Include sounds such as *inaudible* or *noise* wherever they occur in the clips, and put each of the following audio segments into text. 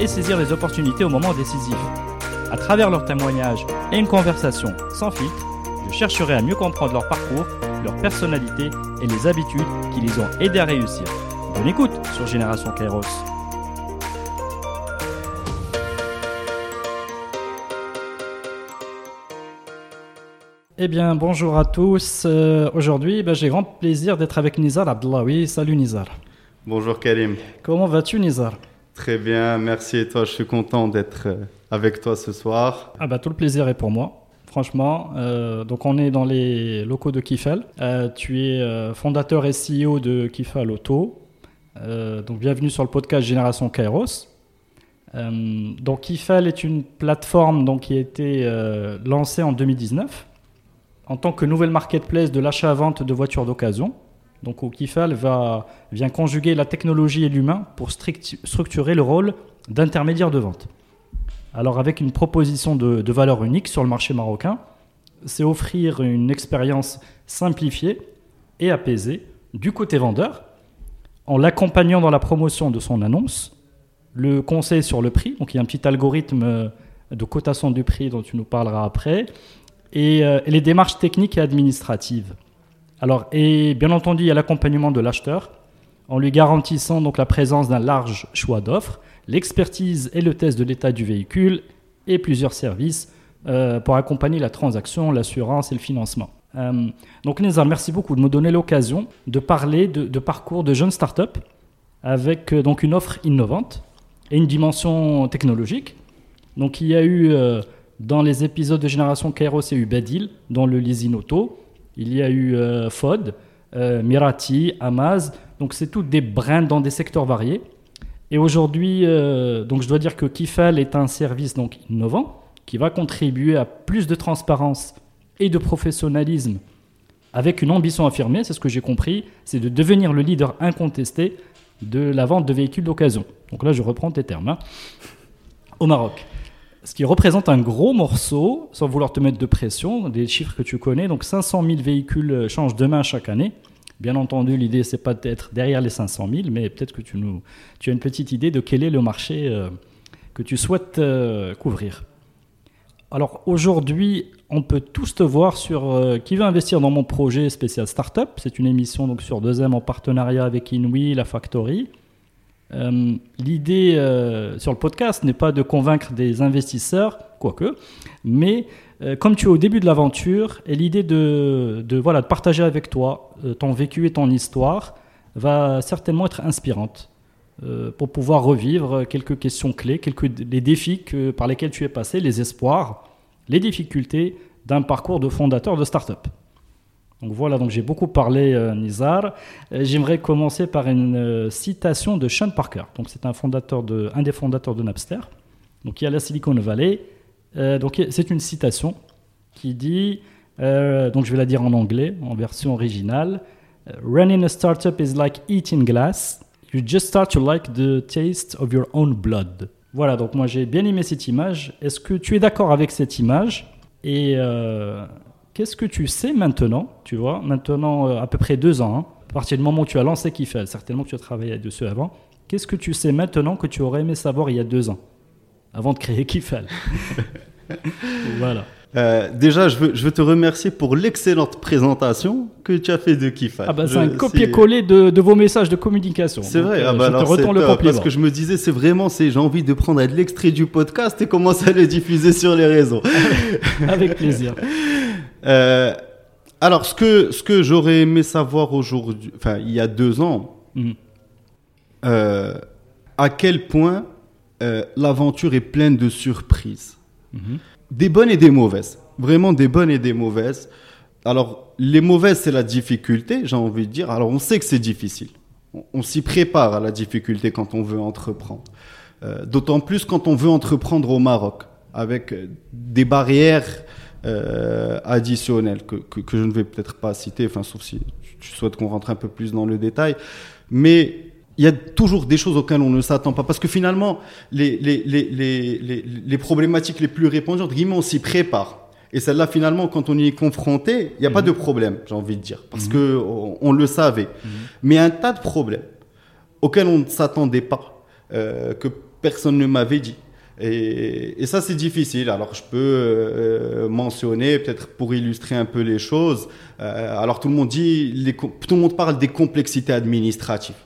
et saisir les opportunités au moment décisif. À travers leurs témoignages et une conversation sans filtre, je chercherai à mieux comprendre leur parcours, leur personnalité et les habitudes qui les ont aidés à réussir. Bonne écoute sur Génération Kairos. Eh bien, bonjour à tous. Euh, aujourd'hui, ben, j'ai grand plaisir d'être avec Nizar Abdellaoui. Salut Nizar. Bonjour Karim. Comment vas-tu Nizar? Très bien, merci et toi. Je suis content d'être euh, avec toi ce soir. Ah bah tout le plaisir est pour moi. Franchement, euh, donc on est dans les locaux de Kifal. tu es fondateur et CEO de Kifal Auto. donc bienvenue sur le podcast Génération Kairos. donc Kifal est une plateforme donc, qui a été lancée en 2019 en tant que nouvelle marketplace de l'achat-vente de voitures d'occasion. Donc, au Kifal va, vient conjuguer la technologie et l'humain pour structurer le rôle d'intermédiaire de vente. Alors, avec une proposition de, valeur unique sur le marché marocain, c'est offrir une expérience simplifiée et apaisée du côté vendeur, en l'accompagnant dans la promotion de son annonce, le conseil sur le prix, donc il y a un petit algorithme de cotation du prix dont tu nous parleras après, euh, et, les démarches techniques et administratives. Alors, et bien entendu, il y a l'accompagnement de l'acheteur en lui garantissant donc la présence d'un large choix d'offres, l'expertise et le test de l'état du véhicule et plusieurs services euh, pour accompagner la transaction, l'assurance et le financement. Euh, donc Nizar, merci beaucoup de me donner l'occasion de parler de, parcours de jeunes startups avec donc une offre innovante et une dimension technologique. Donc il y a eu dans les épisodes de Génération Kairos, il y a eu Badil, dans le leasing auto. Il y a eu euh, FOD, euh, Mirati, Amaz. Donc, c'est toutes des brins dans des secteurs variés. Et aujourd'hui, euh, je dois dire que Kifal est un service donc innovant qui va contribuer à plus de transparence et de professionnalisme avec une ambition affirmée, c'est ce que j'ai compris, c'est de devenir le leader incontesté de la vente de véhicules d'occasion. Donc là, je reprends tes termes. Hein. Au Maroc ce qui représente un gros morceau, sans vouloir te mettre de pression, des chiffres que tu connais. Donc 500 000 véhicules euh, changent de main chaque année. Bien entendu, l'idée, c'est pas d'être derrière les 500 000, mais peut-être que tu, nous, tu as une petite idée de quel est le marché euh, que tu souhaites euh, couvrir. Alors aujourd'hui, on peut tous te voir sur Qui veut investir dans mon projet spécial Startup. C'est une émission donc sur deuxième en partenariat avec Inouï, la Factory. Euh, l'idée euh, sur le podcast n'est pas de convaincre des investisseurs, quoique, mais euh, comme tu es au début de l'aventure, et l'idée de, voilà, de partager avec toi ton vécu et ton histoire va certainement être inspirante pour pouvoir revivre quelques questions clés, quelques les défis par lesquels tu es passé, les espoirs, les difficultés d'un parcours de fondateur de start-up. Donc voilà, donc j'ai beaucoup parlé euh, Nizar. Euh, j'aimerais commencer par une euh, citation de Sean Parker. Donc c'est un fondateur de, un des fondateurs de Napster. Donc il y a la Silicon Valley. donc c'est une citation qui dit, donc je vais la dire en anglais, en version originale. Running a startup is like eating glass. You just start to like the taste of your own blood. Voilà, donc moi j'ai bien aimé cette image. Est-ce que tu es d'accord avec cette image? Et Qu'est-ce que tu sais maintenant, tu vois, maintenant euh, à peu près deux ans, hein, à partir du moment où tu as lancé Kifel, certainement que tu as travaillé dessus avant, qu'est-ce que tu sais maintenant que tu aurais aimé savoir il y a deux ans, avant de créer Kifel *laughs* Voilà. Euh, déjà, je veux, je veux, te remercier pour l'excellente présentation que tu as fait de Kifal. Ah bah c'est un copier-coller de, vos messages de communication. C'est vrai, ah euh, bah je te retourne le compliment. Parce que je me disais, c'est vraiment, c'est j'ai envie de prendre l'extrait du podcast et commencer à le diffuser sur les réseaux. *laughs* Avec plaisir. *laughs* Euh, alors, ce que, ce que j'aurais aimé savoir aujourd'hui, enfin, il y a deux ans, mhm. euh, à quel point euh, l'aventure est pleine de surprises. Mhm. Des bonnes et des mauvaises. Vraiment des bonnes et des mauvaises. Alors, les mauvaises, c'est la difficulté, j'ai envie de dire. Alors, on sait que c'est difficile. On, s'y prépare à la difficulté quand on veut entreprendre. D'autant plus quand on veut entreprendre au Maroc, avec des barrières additionnelles que, que, que, je ne vais peut-être pas citer, enfin, sauf si tu souhaites qu'on rentre un peu plus dans le détail. Mais il y a toujours des choses auxquelles on ne s'attend pas. Parce que finalement, les, les, les, les problématiques les plus répandues, entre guillemets, on s'y prépare. Et celle-là, finalement, quand on y est confronté, il n'y a pas de mhm. problème, j'ai envie de dire, parce qu'on mhm. que on, le savait. Mhm. Mais un tas de problèmes auxquels on ne s'attendait pas, euh, que personne ne m'avait dit. Et, et ça, c'est difficile. Alors, je peux euh, mentionner, peut-être pour illustrer un peu les choses. Euh, alors, tout le monde dit, les, tout le monde parle des complexités administratives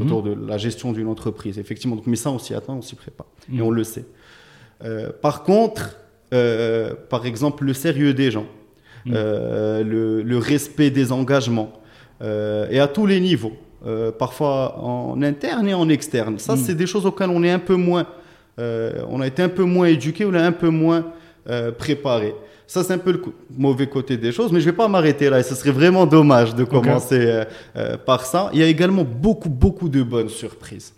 autour de la gestion d'une entreprise. Effectivement, donc, mais ça, on s'y attend, on s'y prépare, et on le sait. Euh, par contre, euh, par exemple, le sérieux des gens, euh, le, le, respect des engagements, euh, et à tous les niveaux, parfois en interne et en externe. Ça, c'est des choses auxquelles on est un peu moins, on a été un peu moins éduqué, on a un peu moins préparé. Ça, c'est un peu le mauvais côté des choses, mais je vais pas m'arrêter là. Et ce serait vraiment dommage de commencer par ça. Il y a également beaucoup, beaucoup de bonnes surprises.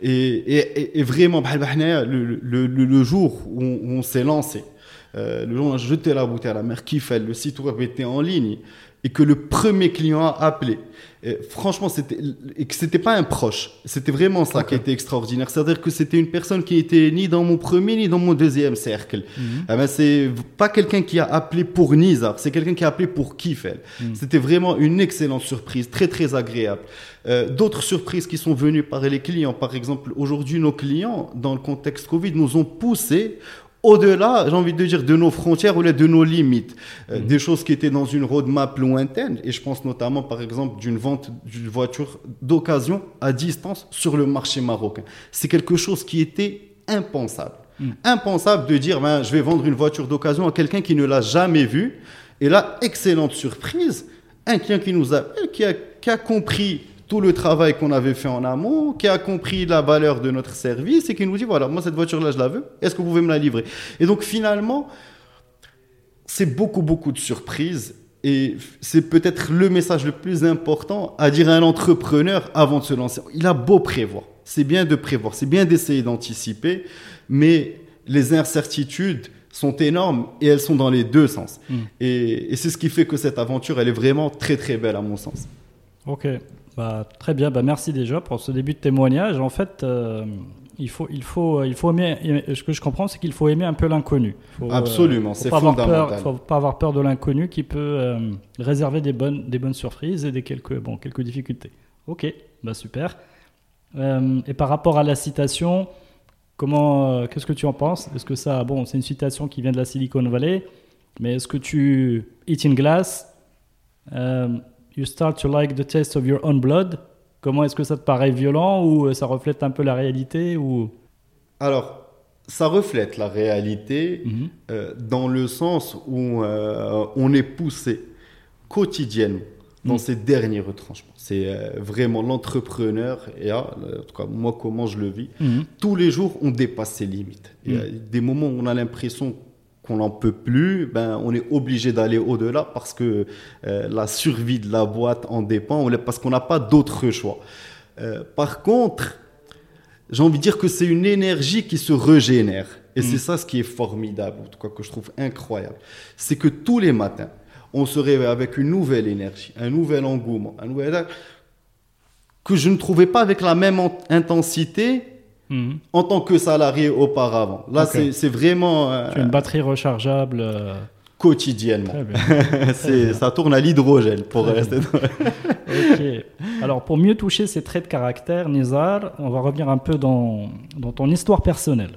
Et, et, et, vraiment, le, le, le, jour où on, s'est lancé, euh, le jour où on a jeté la bouteille à la mer, qui fait le site web était en ligne, et que le premier client a appelé, et franchement, c'était et que c'était pas un proche. C'était vraiment ça qui était extraordinaire. C'est-à-dire que c'était une personne qui était ni dans mon premier ni dans mon deuxième cercle. Mm -hmm. ben, c'est pas quelqu'un qui a appelé pour Nizar, c'est quelqu'un qui a appelé pour Kifel. Mhm. C'était vraiment une excellente surprise, très très agréable. Euh, D'autres surprises qui sont venues par les clients, par exemple, aujourd'hui, nos clients, dans le contexte Covid, nous ont poussé au-delà, j'ai envie de dire, de nos frontières ou de nos limites. Euh, mhm. Des choses qui étaient dans une roadmap lointaine, et je pense notamment, par exemple, d'une vente d'une voiture d'occasion à distance sur le marché marocain. C'est quelque chose qui était impensable. Mhm. Impensable de dire, ben, je vais vendre une voiture d'occasion à quelqu'un qui ne l'a jamais vue. Et là, excellente surprise, un client qui nous a, qui a, qui a compris tout le travail qu'on avait fait en amont, qui a compris la valeur de notre service et qui nous dit voilà, moi cette voiture-là, je la veux, est-ce que vous pouvez me la livrer? Et donc finalement, c'est beaucoup, beaucoup de surprises et c'est peut-être le message le plus important à dire à un entrepreneur avant de se lancer. Il a beau prévoir, c'est bien de prévoir, c'est bien d'essayer d'anticiper, mais les incertitudes sont énormes et elles sont dans les deux sens. Mm. Et, et c'est ce qui fait que cette aventure, elle est vraiment très très belle à mon sens. Ok, bah, très bien, bah, merci déjà pour ce début de témoignage. En fait, euh, il, faut, il, faut, il faut aimer, ce que je comprends, c'est qu'il faut aimer un peu l'inconnu. Absolument, c'est fondamental. Il ne faut pas avoir peur de l'inconnu qui peut euh, réserver des bonnes, des bonnes surprises et des quelques, bon, quelques difficultés. Ok, bah super. Euh, et par rapport à la citation, comment, qu'est-ce que tu en penses? Est-ce que ça, bon, c'est une citation qui vient de la Silicon Valley, mais est-ce que tu eat in glass? You start to like the taste of your own blood. Comment est-ce que ça te paraît violent ou euh, ça reflète un peu la réalité ou? Alors, ça reflète la réalité mhm. euh, dans le sens où euh, on est poussé quotidiennement dans mhm. ces derniers retranchements. C'est vraiment l'entrepreneur, et en tout cas moi comment je le vis, mhm. tous les jours on dépasse ses limites. Il y a des moments où on a l'impression qu'on n'en peut plus, ben, on est obligé d'aller au-delà parce que euh, la survie de la boîte en dépend, parce qu'on n'a pas d'autre choix. Euh, par contre, j'ai envie de dire que c'est une énergie qui se régénère. Et c'est mm. ça ce qui est formidable, en tout cas que je trouve incroyable. C'est que tous les matins, on se réveille avec une nouvelle énergie, un nouvel engouement, un nouvel que je ne trouvais pas avec la même intensité Mhm. en tant que salarié auparavant. Là, c'est vraiment. Euh, tu as une batterie rechargeable. Euh, quotidiennement. *laughs* ça tourne à l'hydrogène pour rester. *laughs* ok. Alors, pour mieux toucher ces traits de caractère, Nizar, on va revenir un peu dans, dans ton histoire personnelle.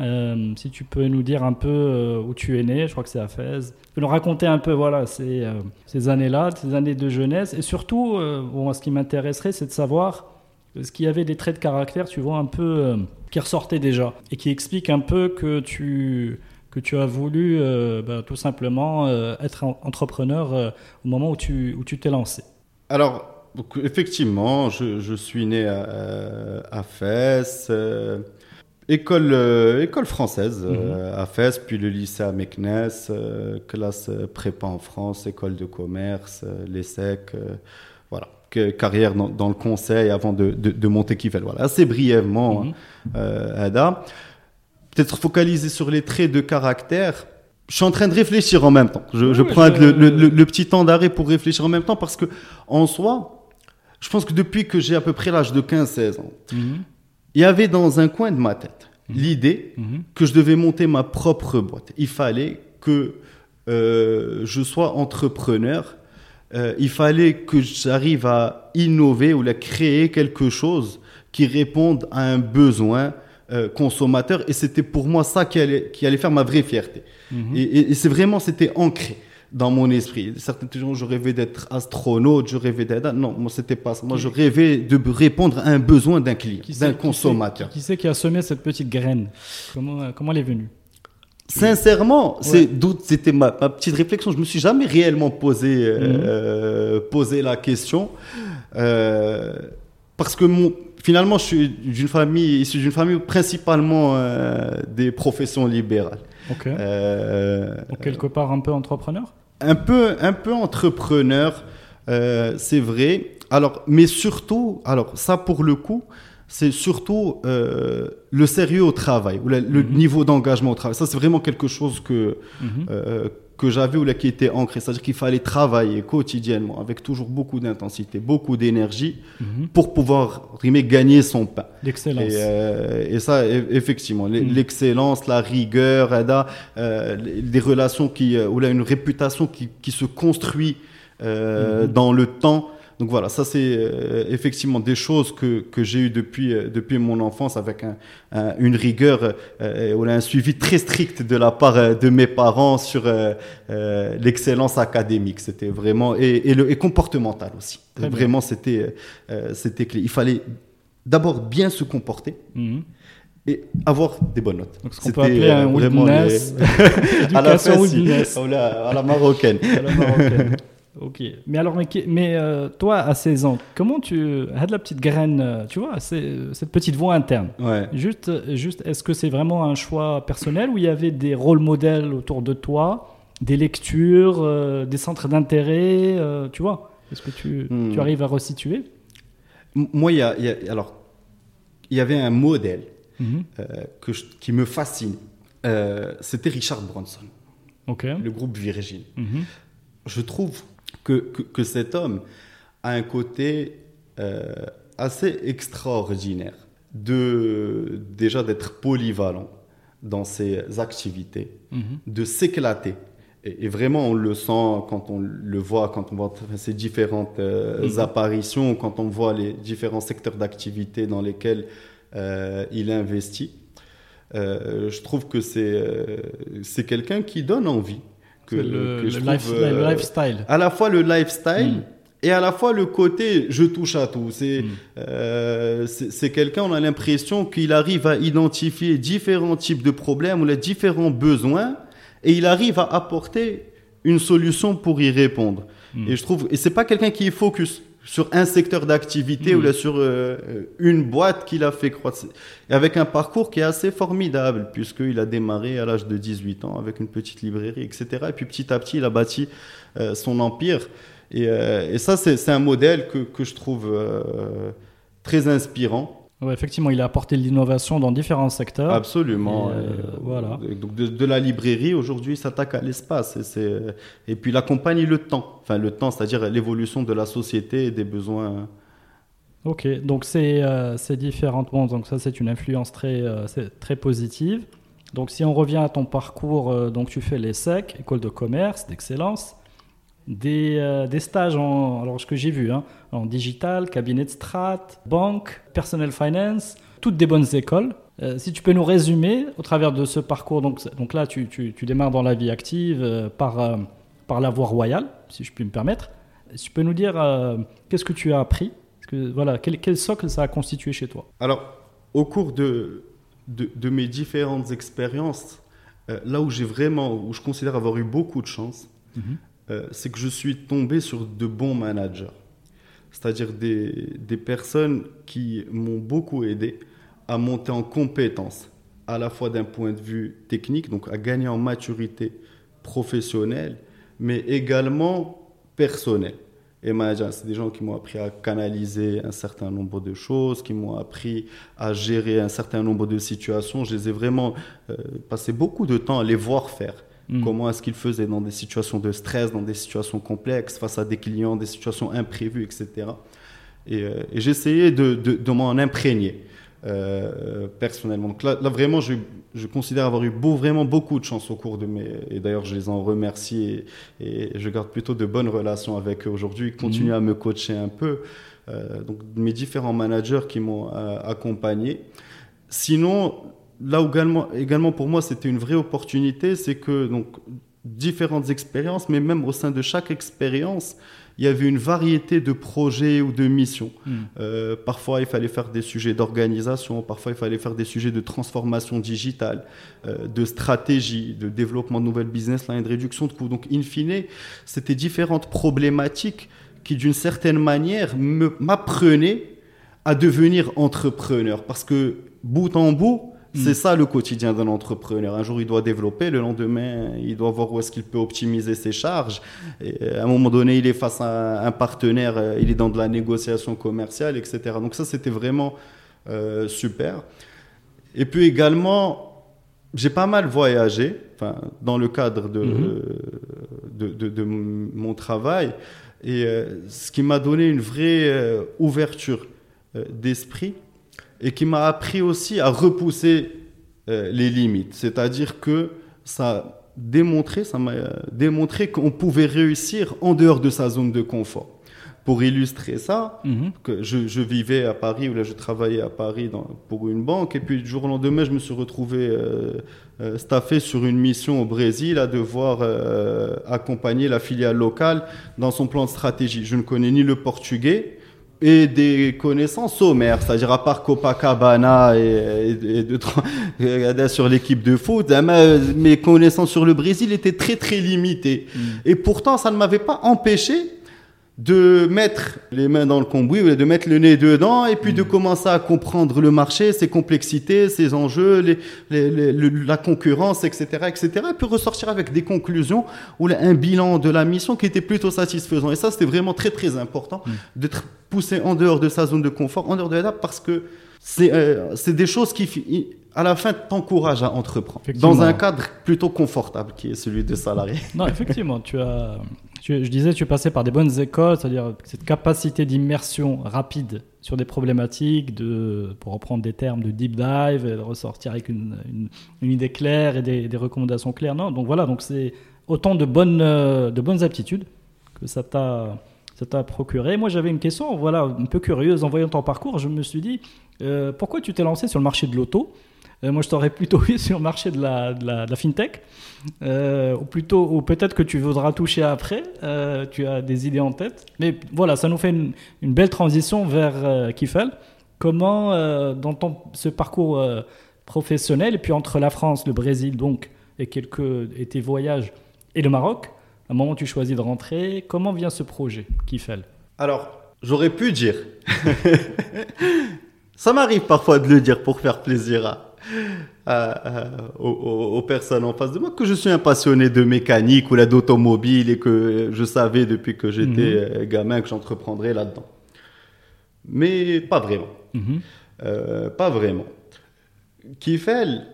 Euh, si tu peux nous dire un peu où tu es né, je crois que c'est à Fès. Tu peux nous raconter un peu voilà, ces, ces années-là, ces années de jeunesse. Et surtout, bon, ce qui m'intéresserait, c'est de savoir est-ce qu'il y avait des traits de caractère, tu vois, un peu euh, qui ressortaient déjà et qui expliquent un peu que tu que tu as voulu euh, bah, tout simplement euh, être entrepreneur au moment où tu où tu t'es lancé. Alors effectivement, je, je, suis né à, à Fès. École, école française mhm. à Fès, puis le lycée à Meknes, classe prépa en France, école de commerce, l'ESSEC, carrière dans, le conseil avant de, de, monter Kifel. Voilà, assez brièvement, mhm. euh, Ada. Peut-être focaliser sur les traits de caractère. Je suis en train de réfléchir en même temps. Je, prends Le, le, petit temps d'arrêt pour réfléchir en même temps parce que, en soi, je pense que depuis que j'ai à peu près l'âge de 15-16 ans, mhm. il y avait dans un coin de ma tête mhm. l'idée que je devais monter ma propre boîte. Il fallait que euh, je sois entrepreneur euh, il fallait que j'arrive à innover ou à créer quelque chose qui réponde à un besoin euh, consommateur. Et c'était pour moi ça qui allait, qui allait faire ma vraie fierté. Mhm. Et, c'est vraiment, c'était ancré dans mon esprit. Certains gens, je rêvais d'être astronaute, je rêvais d'être... Non, moi, c'était pas ça. Moi, je rêvais de répondre à un besoin d'un client, d'un consommateur. Qui c'est qui a semé cette petite graine? Comment, comment elle est venue? Sincèrement, c'est c'était ma, petite réflexion. Je me suis jamais réellement posé euh, mhm. euh, posé la question euh, parce que mon, finalement, je suis d'une famille issu d'une famille principalement des professions libérales. Ok. Donc quelque part un peu entrepreneur? Un peu un peu entrepreneur, c'est vrai. Alors, mais surtout, alors ça pour le coup, c'est surtout euh, le sérieux au travail, ou le mhm. niveau d'engagement au travail. Ça, c'est vraiment quelque chose que, mhm. euh, que j'avais ou là, qui était ancré. C'est-à-dire qu'il fallait travailler quotidiennement avec toujours beaucoup d'intensité, beaucoup d'énergie mhm. pour pouvoir gagner son pain. L'excellence. Et, euh, ça, effectivement, l'excellence, la rigueur, des relations qui, ou là, une réputation qui, qui se construit dans le temps donc voilà, ça c'est euh, effectivement des choses que, que j'ai eues depuis, euh, depuis mon enfance avec un, une rigueur euh, ou un suivi très strict de la part de mes parents sur l'excellence académique. C'était vraiment et, et, le, et comportemental aussi. vraiment, c'était c'était clé. Il fallait d'abord bien se comporter. Mhm. et avoir des bonnes notes. Donc, ce qu'on peut appeler un wilderness, *laughs* *laughs* à la, à la marocaine. à la marocaine. *laughs* Ok. Mais alors, mais, euh, toi, à 16 ans, comment tu as de la petite graine, euh, tu vois, cette petite voix interne? Ouais. Juste, juste est-ce que c'est vraiment un choix personnel ou il y avait des rôles modèles autour de toi, des lectures, euh, des centres d'intérêt, tu vois? Est-ce que tu, hmm. tu, arrives à resituer? Moi, il y, a, alors, il y avait un modèle mhm. que qui me fascine. C'était Richard Branson. Ok. Le groupe Virgin. Mhm. Je trouve que, que, cet homme a un côté euh, assez extraordinaire de déjà d'être polyvalent dans ses activités, mhm. de s'éclater. Et, vraiment, on le sent quand on le voit, quand on voit ses différentes euh, mhm. apparitions, quand on voit les différents secteurs d'activité dans lesquels euh, il investit. je trouve que c'est quelqu'un qui donne envie que, le, euh, lifestyle. À la fois le lifestyle. Hmm. Et à la fois le côté je touche à tout. C'est hmm. euh, c'est quelqu'un, on a l'impression qu'il arrive à identifier différents types de problèmes ou les différents besoins et il arrive à apporter une solution pour y répondre. Hmm. Et je trouve, et c'est pas quelqu'un qui est focus sur un secteur d'activité ou là sur euh, une boîte qu'il a fait croître. Et avec un parcours qui est assez formidable, puisqu'il a démarré à l'âge de 18 ans avec une petite librairie, etc. Et puis petit à petit, il a bâti euh, son empire. Et, euh, et ça, c'est un modèle que, que je trouve très inspirant effectivement, il a apporté l'innovation dans différents secteurs. Absolument. Euh, voilà. Donc de, la librairie, aujourd'hui, s'attaque à l'espace. Et, et puis il accompagne le temps. Enfin, le temps, c'est-à-dire l'évolution de la société et des besoins. Ok, donc c'est euh, différentes. Bon, donc ça, c'est une influence très, euh, très positive. Donc si on revient à ton parcours, euh, donc tu fais l'ESSEC, école de commerce, d'excellence des, euh, des, stages en, alors ce que j'ai vu, hein, en digital, cabinet de strat, banque, personnel finance, toutes des bonnes écoles. Euh, si tu peux nous résumer au travers de ce parcours, donc, donc là tu, tu, tu démarres dans la vie active euh, par, par la voie royale, si je puis me permettre. Si tu peux nous dire qu'est-ce que tu as appris? Que, voilà, quel, quel, socle ça a constitué chez toi? Alors, au cours de, de, de mes différentes expériences, là où j'ai vraiment, où je considère avoir eu beaucoup de chance, mhm. Euh, c'est que je suis tombé sur de bons managers. C'est-à-dire des, des, personnes qui m'ont beaucoup aidé à monter en compétences, à la fois d'un point de vue technique, donc à gagner en maturité professionnelle, mais également personnelle. et. C'est des gens qui m'ont appris à canaliser un certain nombre de choses, qui m'ont appris à gérer un certain nombre de situations. Je les ai vraiment euh, passé beaucoup de temps à les voir faire. Mm. Comment est-ce qu'ils faisaient dans des situations de stress, dans des situations complexes, face à des clients, des situations imprévues, etc. Et, euh, et j'essayais de, de, de m'en imprégner. Euh, personnellement. Donc là, là vraiment, je, je, considère avoir eu beau, vraiment beaucoup de chance au cours de mes. Et d'ailleurs, je les en remercie et, et, je garde plutôt de bonnes relations avec eux aujourd'hui. Ils continuent mmh. à me coacher un peu. Euh, donc, mes différents managers qui m'ont accompagné. Sinon, là également, également pour moi, c'était une vraie opportunité. C'est que, donc, différentes expériences, mais même au sein de chaque expérience, il y avait une variété de projets ou de missions. Mm. Euh, parfois, il fallait faire des sujets d'organisation, parfois, il fallait faire des sujets de transformation digitale, euh, de stratégie, de développement de nouvelles business lines, de réduction de coûts. Donc, in fine, c'était différentes problématiques qui, d'une certaine manière, m'apprenaient à devenir entrepreneur. Parce que, bout en bout, c'est mm. ça le quotidien d'un entrepreneur. Un jour, il doit développer, le lendemain, il doit voir où est-ce qu'il peut optimiser ses charges. Et à un moment donné, il est face à un partenaire, euh, il est dans de la négociation commerciale, etc. Donc ça, c'était vraiment euh, super. Et puis également, j'ai pas mal voyagé, enfin, dans le cadre de, mm-hmm. de, de, de, mon travail. Et euh, ce qui m'a donné une vraie euh, ouverture euh, d'esprit et qui m'a appris aussi à repousser euh, les limites. C'est-à-dire que ça démontré, ça m'a euh, démontré qu'on pouvait réussir en dehors de sa zone de confort. Pour illustrer ça, -hmm. que je, je, vivais à Paris, ou là je travaillais à Paris dans, pour une banque, et puis du jour au lendemain, je me suis retrouvé euh, euh, staffé sur une mission au Brésil à devoir euh, accompagner la filiale locale dans son plan de stratégie. Je ne connais ni le portugais, et des connaissances sommaires, c'est-à-dire à part Copacabana et, et, et de, sur l'équipe de foot, hein, mes connaissances sur le Brésil étaient très très limitées. Mm. Et pourtant, ça ne m'avait pas empêché de mettre les mains dans le cambouis, de mettre le nez dedans, et puis mmh. de commencer à comprendre le marché, ses complexités, ses enjeux, les, les, les, la concurrence, etc., etc., et puis ressortir avec des conclusions ou un bilan de la mission qui était plutôt satisfaisant. Et ça, c'était vraiment très, très important mmh. d'être poussé en dehors de sa zone de confort, en dehors de l'étape, parce que c'est euh, des choses qui, à la fin, t'encouragent à entreprendre dans un cadre plutôt confortable qui est celui de salarié. Non, effectivement, tu as je disais, tu passais par des bonnes écoles, c'est-à-dire cette capacité d'immersion rapide sur des problématiques, pour reprendre des termes de deep dive, de ressortir avec une, idée claire et des, recommandations claires. Non, donc voilà, donc c'est autant de bonnes, de bonnes aptitudes que ça t'a procuré. Moi, j'avais une question, voilà, un peu curieuse. En voyant ton parcours, je me suis dit, euh, pourquoi tu t'es lancé sur le marché de l'auto? Moi, je t'aurais plutôt *laughs* vu sur le marché de la, fintech, euh, ou plutôt, ou peut-être que tu voudras toucher après. Euh, tu as des idées en tête, mais voilà, ça nous fait une, belle transition vers euh, Kifel. Comment, euh, dans ton, ce parcours euh, professionnel, et puis entre la France, le Brésil, donc, et quelques et tes voyages, et le Maroc, à un moment tu choisis de rentrer, comment vient ce projet, Kifel? Alors, j'aurais pu dire. *laughs* ça m'arrive parfois de le dire pour faire plaisir à, à, à, aux, aux, personnes en face de moi que je suis un passionné de mécanique ou d'automobile et que je savais depuis que j'étais mmh. gamin que j'entreprendrais là-dedans. Mais pas vraiment. Mmh. Euh, pas vraiment. Kifel,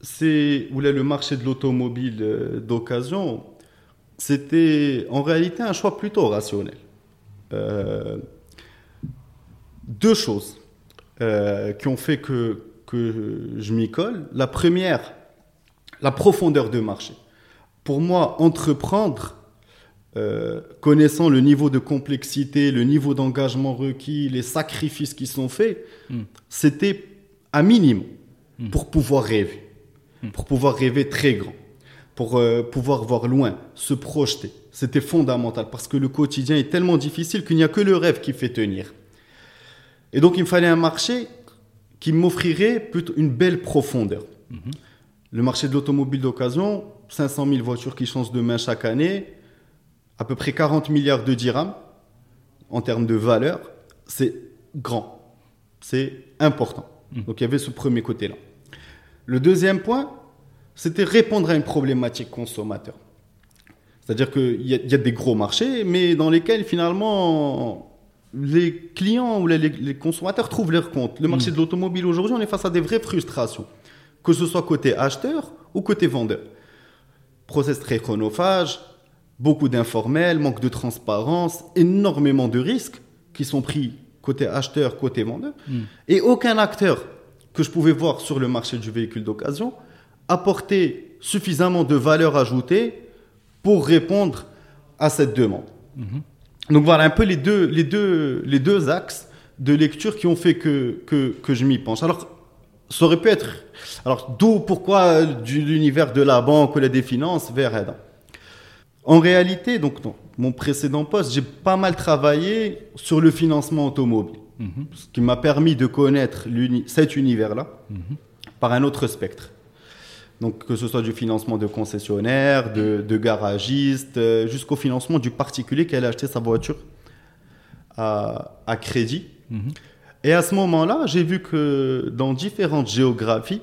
c'est le marché de l'automobile euh, d'occasion, c'était en réalité un choix plutôt rationnel. Euh, deux choses euh, qui ont fait que que je m'y colle. La première, la profondeur de marché. Pour moi, entreprendre, euh, connaissant le niveau de complexité, le niveau d'engagement requis, les sacrifices qui sont faits, mm. c'était à minimum mm. pour pouvoir rêver, mm. pour pouvoir rêver très grand, pour euh, pouvoir voir loin, se projeter. C'était fondamental parce que le quotidien est tellement difficile qu'il n'y a que le rêve qui fait tenir. Et donc il me fallait un marché qui m'offrirait plutôt une belle profondeur. -hmm. Le marché de l'automobile d'occasion, 500 000 voitures qui changent de main chaque année, à peu près 40 milliards de dirhams en termes de valeur, c'est grand, c'est important. Mmh. Donc il y avait ce premier côté-là. Le deuxième point, c'était répondre à une problématique consommateur. C'est-à-dire qu'il y, y, a des gros marchés, mais dans lesquels finalement les clients ou les, consommateurs trouvent leur compte. Le marché mm. de l'automobile aujourd'hui, on est face à des vraies frustrations, que ce soit côté acheteur ou côté vendeur. Process très chronophage, beaucoup d'informels, manque de transparence, énormément de risques qui sont pris côté acheteur, côté vendeur, mm. et aucun acteur que je pouvais voir sur le marché du véhicule d'occasion apporter suffisamment de valeur ajoutée pour répondre à cette demande. Mm-hmm. Donc voilà un peu les deux, les deux, les deux axes de lecture qui ont fait que, que, que je m'y penche. Alors, ça aurait pu être. Alors, d'où pourquoi de l'univers de la banque ou des finances vers Adam En réalité, donc, dans mon précédent poste, j'ai pas mal travaillé sur le financement automobile, mm-hmm. ce qui m'a permis de connaître cet univers-là mm-hmm. par un autre spectre. Donc, que ce soit du financement de concessionnaires, de, garagistes, euh, jusqu'au financement du particulier qui allait acheter sa voiture à, crédit. Mhm. Et à ce moment-là, j'ai vu que dans différentes géographies,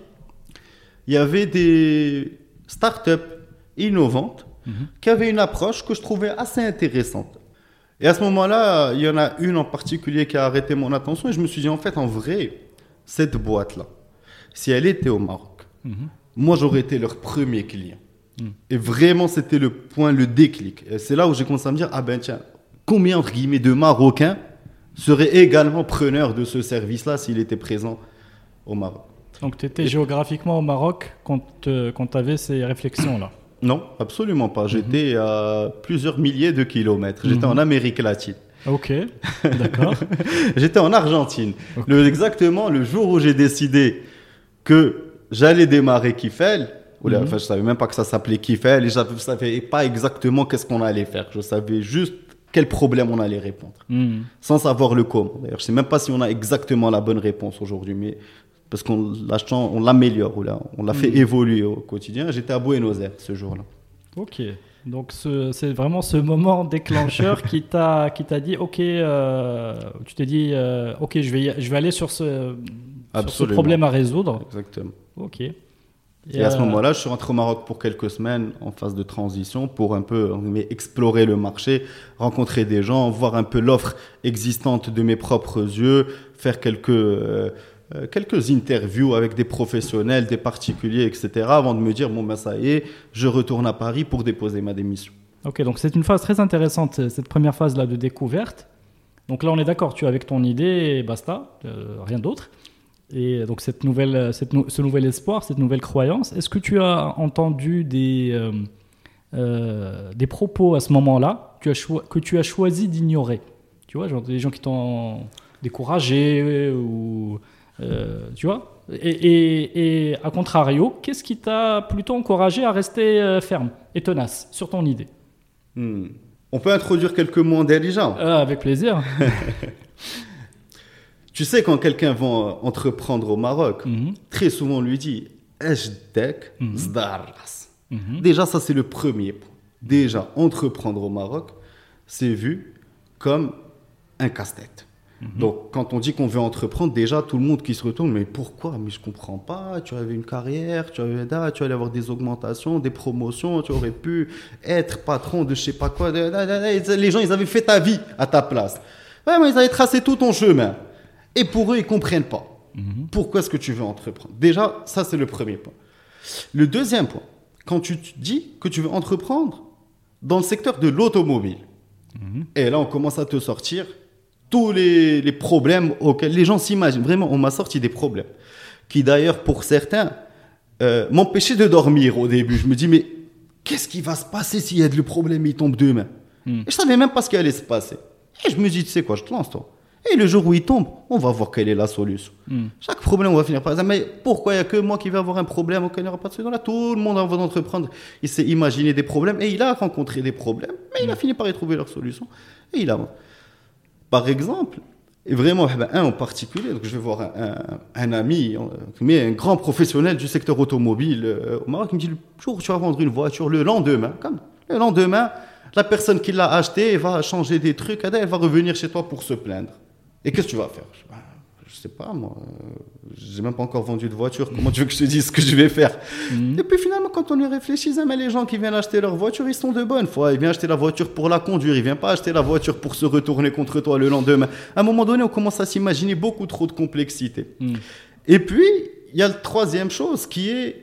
il y avait des startups innovantes mhm. qui avaient une approche que je trouvais assez intéressante. Et à ce moment-là, il y en a une en particulier qui a arrêté mon attention et je me suis dit, en fait, en vrai, cette boîte-là, si elle était au Maroc, mhm moi j'aurais été leur premier client. Hmm. Et vraiment, c'était le point, le déclic. Et c'est là où j'ai commencé à me dire, ah ben tiens, combien entre guillemets de Marocains seraient également preneurs de ce service-là s'il était présent au Maroc? Donc tu étais géographiquement au Maroc quand, euh, quand tu avais ces réflexions-là? Non, absolument pas. J'étais mhm. à plusieurs milliers de kilomètres. J'étais mhm. en Amérique latine. Ok, d'accord. *laughs* J'étais en Argentine. Le, exactement le jour où j'ai décidé que j'allais démarrer Kifel. Ou mm enfin, je savais même pas que ça s'appelait Kifel et je ne savais pas exactement qu'est-ce qu'on allait faire. Je savais juste quel problème on allait répondre, mhm. sans savoir le comment. D'ailleurs, je sais même pas si on a exactement la bonne réponse aujourd'hui, mais parce qu'on on l'améliore, on l'a fait mhm. évoluer au quotidien. J'étais à Buenos Aires ce jour-là. Ok. Donc c'est vraiment ce moment déclencheur qui t'a qui t'a dit ok euh, tu t'es dit euh, ok je vais je vais aller sur ce, sur ce problème à résoudre. Exactement. Ok. Et, à ce euh, moment-là, je suis rentré au Maroc pour quelques semaines en phase de transition pour un peu explorer le marché, rencontrer des gens, voir un peu l'offre existante de mes propres yeux, faire quelques, euh, euh, quelques interviews avec des professionnels, des particuliers, etc. avant de me dire, bon ben ça y est, je retourne à Paris pour déposer ma démission. Ok, donc c'est une phase très intéressante, cette première phase-là de découverte. Donc là, on est d'accord, tu es avec ton idée et basta, rien d'autre. Et donc cette nouvelle, cette ce nouvel espoir, cette nouvelle croyance, est-ce que tu as entendu des, euh, euh, des propos à ce moment-là que tu as choisi d'ignorer? Tu vois, genre des gens qui t'ont découragé ou... Euh, tu vois? Et, et, et, à contrario, qu'est-ce qui t'a plutôt encouragé à rester ferme et tenace sur ton idée? Hmm. On peut introduire quelques mots intelligents Avec plaisir. *laughs* Tu sais, quand quelqu'un va entreprendre au Maroc, mhm. très souvent on lui dit mhm. mhm. Déjà, ça c'est le premier point. Déjà, entreprendre au Maroc, c'est vu comme un casse-tête. Donc, quand on dit qu'on veut entreprendre, déjà tout le monde qui se retourne, mais pourquoi? Mais je comprends pas. Tu avais une carrière, tu avais tu allais avoir des augmentations, des promotions, tu aurais pu être patron de je sais pas quoi. Les gens, ils avaient fait ta vie à ta place. Ouais, mais ils avaient tracé tout ton chemin. Et pour eux, ils comprennent pas. Mhm. Pourquoi est-ce que tu veux entreprendre? Déjà, ça, c'est le premier point. Le deuxième point, quand tu dis que tu veux entreprendre dans le secteur de l'automobile, mhm. et là, on commence à te sortir tous les, problèmes auxquels les gens s'imaginent. Vraiment, on m'a sorti des problèmes qui, d'ailleurs, pour certains, euh, m'empêchaient de dormir au début. Je me dis, mais qu'est-ce qui va se passer s'il y a le problème, il tombe demain? Mhm. et Je savais même pas ce qui allait se passer. Et je me dis, tu sais quoi, je te lance, toi. Et le jour où il tombe, on va voir quelle est la solution. Hmm. Chaque problème, on va finir par dire, mais pourquoi il n'y a que moi qui vais avoir un problème auquel il n'y aura pas de solution Là, tout le monde va entreprendre. Il s'est imaginé des problèmes et il a rencontré des problèmes, mais il a hmm. fini par y trouver leur solution. Et il a. Par exemple, et vraiment, eh ben, un en particulier, donc je vais voir un, ami, mais un grand professionnel du secteur automobile euh, au Maroc, qui me dit, le jour où tu vas vendre une voiture, le lendemain, comme le lendemain, la personne qui l'a acheté va changer des trucs, elle va revenir chez toi pour se plaindre. Et qu'est-ce que tu vas faire? Je sais pas, moi, j'ai même pas encore vendu de voiture. Comment tu veux que je te dise ce que je vais faire? Mhm. Et puis finalement, quand on y réfléchit, mais les gens qui viennent acheter leur voiture, ils sont de bonne foi. Ils viennent acheter la voiture pour la conduire. Ils viennent pas acheter la voiture pour se retourner contre toi le lendemain. À un moment donné, on commence à s'imaginer beaucoup trop de complexité. Mhm. Et puis, il y a la troisième chose qui est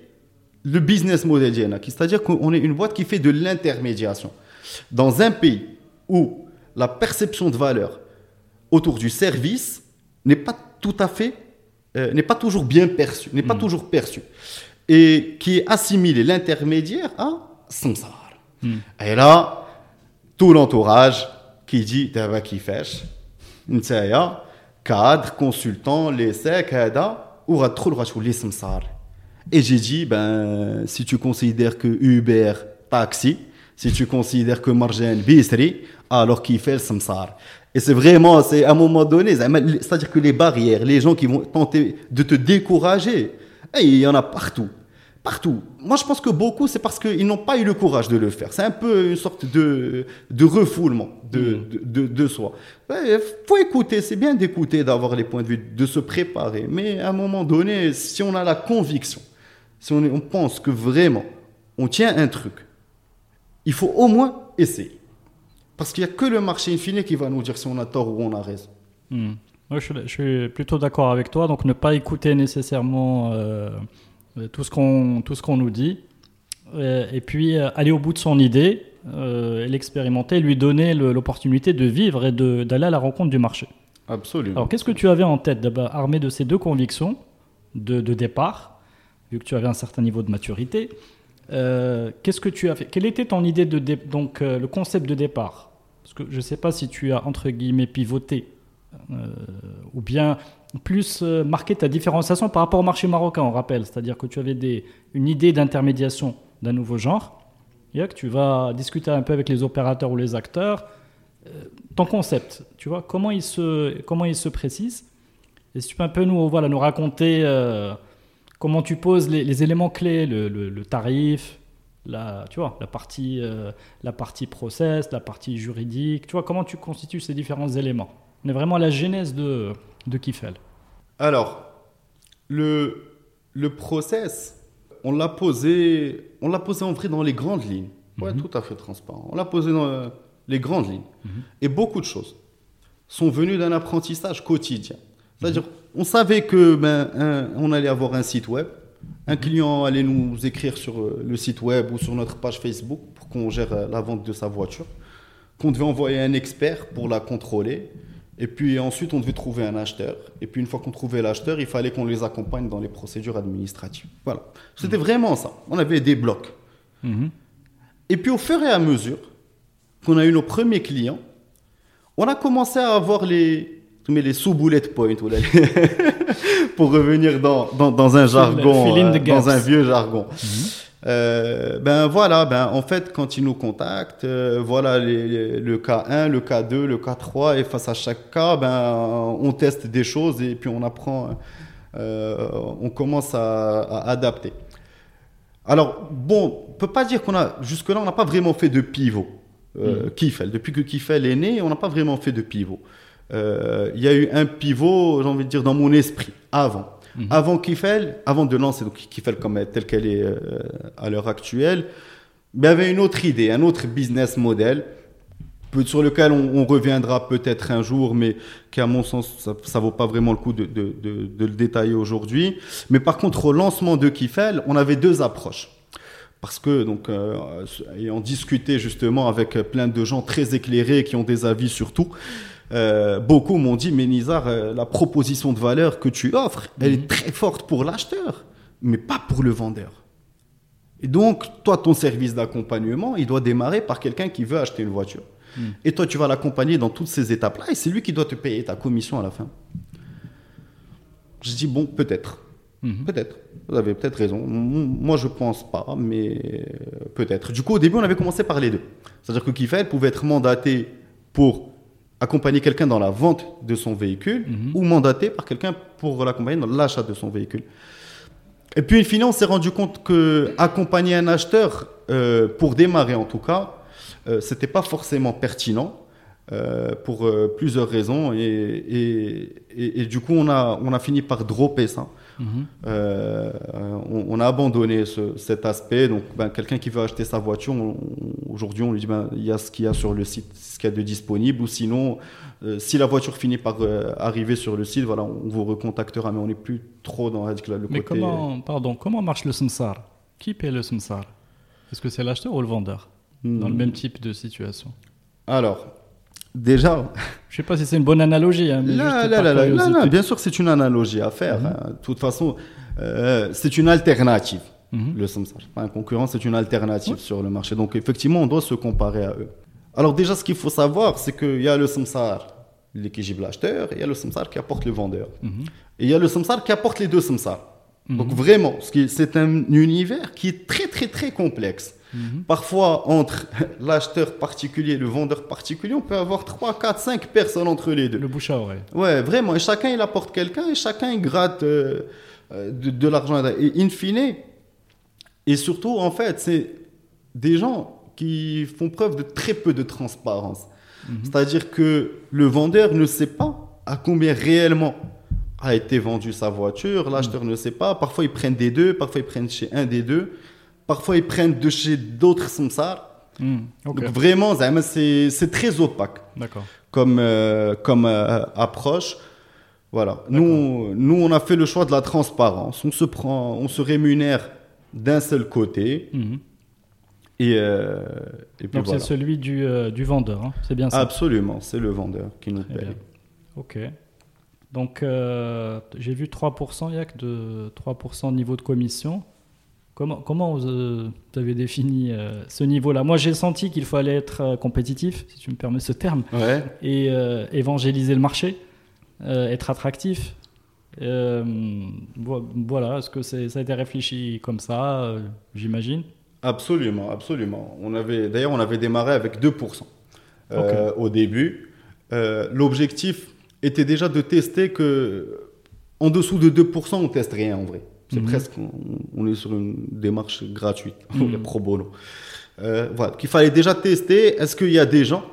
le business model c'est-à-dire qu'on est une boîte qui fait de l'intermédiation. Dans un pays où la perception de valeur autour du service n'est pas tout à fait, euh, n'est pas toujours bien perçue, n'est pas hmm. toujours perçue, et qui est assimilé l'intermédiaire à samsar. Hmm. Et là, tout l'entourage qui dit d'abord qui fait, cadre, consultant, les secs, ou trop le les samsar. Et j'ai dit, ben, si tu considères que Uber, taxi, si tu considères que Marjan, bistri, alors qu'il fait le samsar. Et c'est vraiment, c'est à un moment donné, c'est-à-dire que les barrières, les gens qui vont tenter de te décourager, eh, il y en a partout. Partout. Moi, je pense que beaucoup, c'est parce qu'ils n'ont pas eu le courage de le faire. C'est un peu une sorte de, de refoulement de, mm. de, de, soi. Il faut écouter, c'est bien d'écouter, d'avoir les points de vue, de se préparer. Mais à un moment donné, si on a la conviction, si on, on pense que vraiment on tient un truc, il faut au moins essayer. Parce qu'il n'y a que le marché infini qui va nous dire si on a tort ou on a raison. Hmm. je, suis plutôt d'accord avec toi. Donc ne pas écouter nécessairement euh, tout ce qu'on nous dit. Euh, et, puis euh, aller au bout de son idée, l'expérimenter, lui donner l'opportunité de vivre et d'aller à la rencontre du marché. Absolument. Alors qu'est-ce que tu avais en tête d'abord armé de ces deux convictions de, de, départ, vu que tu avais un certain niveau de maturité Qu'est-ce que tu as fait? Quelle était ton idée de donc le concept de départ? Parce que je ne sais pas si tu as, entre guillemets, pivoté, euh, ou bien plus euh, marqué ta différenciation par rapport au marché marocain, on rappelle. C'est-à-dire que tu avais une idée d'intermédiation d'un nouveau genre, et que tu vas discuter un peu avec les opérateurs ou les acteurs. Euh, ton concept, tu vois, comment il se, comment il se précise? Et si tu peux un peu nous, voilà, nous raconter comment tu poses les, éléments clés, le tarif, la, tu vois, la partie, euh, la partie process, la partie juridique. Tu vois, comment tu constitues ces différents éléments On est vraiment à la genèse de, de Kifel. Alors, le, le process, on l'a posé, on l'a posé en vrai dans les grandes lignes. Ouais, mhm. tout à fait transparent. On l'a posé dans euh, les grandes lignes. Mhm. Et beaucoup de choses sont venues d'un apprentissage quotidien. C'est-à-dire, on savait que ben, on allait avoir un site web un client allait nous écrire sur euh, le site web ou sur notre page Facebook pour qu'on gère euh, la vente de sa voiture, qu'on devait envoyer un expert pour la contrôler, et puis ensuite on devait trouver un acheteur, et puis une fois qu'on trouvait l'acheteur, il fallait qu'on les accompagne dans les procédures administratives. Voilà, c'était mhm. vraiment ça. On avait des blocs. Mhm. Et puis au fur et à mesure qu'on a eu nos premiers clients, on a commencé à avoir les, tu mets les sous-bullet points, *laughs* pour revenir dans, dans, dans un jargon, euh, dans un vieux jargon. Mhm. Euh, ben voilà, ben en fait, quand ils nous contactent, euh, voilà les, le cas 1, le cas 2, le cas 3, et face à chaque cas, ben on teste des choses et puis on apprend, on commence à, à, adapter. Alors bon, on peut pas dire qu'on a jusque-là, on n'a pas vraiment fait de pivot. Euh, mhm. Depuis que Kifel est né, on n'a pas vraiment fait de pivot. Euh, il y a eu un pivot, j'ai envie de dire, dans mon esprit, avant. Mhm. Avant Kifel, avant de lancer donc Kifel comme telle qu'elle est euh, à l'heure actuelle, il y avait une autre idée, un autre business model sur lequel on, reviendra peut-être un jour, mais qui à mon sens, ça, ne vaut pas vraiment le coup de, de, de, de le détailler aujourd'hui. Mais par contre, au lancement de Kifel, on avait deux approches. Parce que, donc, euh, ayant discuté justement avec plein de gens très éclairés qui ont des avis sur tout, euh, beaucoup m'ont dit, mais Nizar, euh, la proposition de valeur que tu offres, elle est mhm. très forte pour l'acheteur, mais pas pour le vendeur. Et donc, toi, ton service d'accompagnement, il doit démarrer par quelqu'un qui veut acheter une voiture. Mhm. Et toi, tu vas l'accompagner dans toutes ces étapes-là, et c'est lui qui doit te payer ta commission à la fin. Je dis, bon, peut-être. Mhm. Peut-être. Vous avez peut-être raison. Moi, je pense pas, mais euh, peut-être. Du coup, au début, on avait commencé par les deux. C'est-à-dire que Kifel pouvait être mandaté pour accompagner quelqu'un dans la vente de son véhicule mhm. ou mandaté par quelqu'un pour l'accompagner dans l'achat de son véhicule. Et puis, finalement, on s'est rendu compte que accompagner un acheteur, euh, pour démarrer en tout cas, euh, c'était pas forcément pertinent. pour plusieurs raisons. Et, et, du coup, on a, on a fini par dropper ça. Mhm. Euh, on, a abandonné cet aspect. Donc, ben, quelqu'un qui veut acheter sa voiture, aujourd'hui, on lui dit ben, il y a ce qu'il y a sur le site, ce qu'il y a de disponible. Ou sinon, euh, si la voiture finit par euh, arriver sur le site, voilà, on vous recontactera. Mais on n'est plus trop dans le côté. Mais comment, pardon, comment marche le samsar Qui paie le samsar Est-ce que c'est l'acheteur ou le vendeur? Dans le hmm. même type de situation Alors, Déjà. Je sais pas si c'est une bonne analogie. Hein, bien sûr, c'est une analogie à faire. Mhm. Hein. De toute façon, euh, c'est une alternative. Mhm. Le samsar. Un concurrent, c'est une alternative sur le marché. Donc, effectivement, on doit se comparer à eux. Alors, déjà, ce qu'il faut savoir, c'est qu'il y a le samsar, l'équilibre l'acheteur, et il y a le samsar qui apporte le vendeur. Mhm. Et il y a le samsar qui apporte les deux samsars. Donc, vraiment, c'est un univers qui est très, très, très complexe. Mhm. Parfois, entre *laughs* l'acheteur particulier et le vendeur particulier, on peut avoir 3, 4, 5 personnes entre les deux. Le bouche à oreille. Ouais, vraiment. Et chacun, il apporte quelqu'un et chacun, il gratte euh, euh, de, l'argent. Et in fine, et surtout, en fait, c'est des gens qui font preuve de très peu de transparence. Mhm. C'est-à-dire que le vendeur ne sait pas à combien réellement a été vendue sa voiture, l'acheteur mhm. ne sait pas. Parfois, ils prennent des deux, parfois, ils prennent chez un des deux. Parfois, ils prennent de chez d'autres samsars. Hmm, Donc vraiment, c'est très opaque comme, euh, comme euh, approche. Voilà. Nous, nous, on a fait le choix de la transparence. On se, prend, on se rémunère d'un seul côté. Hmm. Et, euh, et puis Donc c'est celui du, du vendeur, hein. c'est bien ça Absolument, c'est le vendeur qui nous paye. Ok. Donc j'ai vu 3%, il y a que de 3% niveau de commission. Comment, vous, avez défini euh, ce niveau-là? Moi, j'ai senti qu'il fallait être euh, compétitif, si tu me permets ce terme, et euh, évangéliser le marché, être attractif. voilà, est-ce que ça a été réfléchi comme ça, j'imagine? Absolument, absolument. On avait, d'ailleurs, on avait démarré avec 2% au début. L'objectif était déjà de tester que en dessous de 2%, on teste rien en vrai. C'est mhm. presque, on, est sur une démarche gratuite, *laughs* mmh. pro bono. Euh, voilà, qu'il fallait déjà tester, est-ce qu'il y a des gens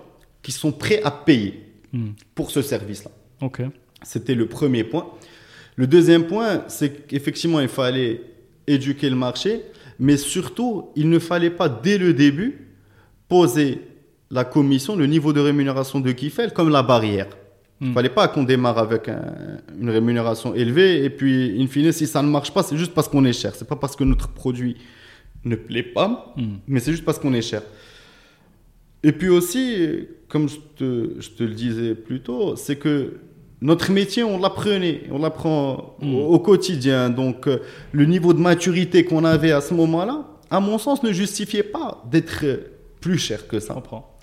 qui sont prêts à payer mhm. pour ce service-là? Ok. C'était le premier point. Le deuxième point, c'est qu'effectivement, il fallait éduquer le marché, mais surtout, il ne fallait pas dès le début poser la commission, le niveau de rémunération de Kiffel comme la barrière. Il ne hmm. fallait pas qu'on démarre avec une rémunération élevée et puis, in fine, si ça ne marche pas, c'est juste parce qu'on est cher. C'est pas parce que notre produit ne plaît pas, hmm. mais c'est juste parce qu'on est cher. Et puis aussi, comme je te, je te le disais plus tôt, c'est que notre métier, on l'apprenait, on l'apprend au, hmm. au, quotidien. Donc, euh, le niveau de maturité qu'on avait à ce moment-là, à mon sens, ne justifiait pas d'être plus cher que ça. On prend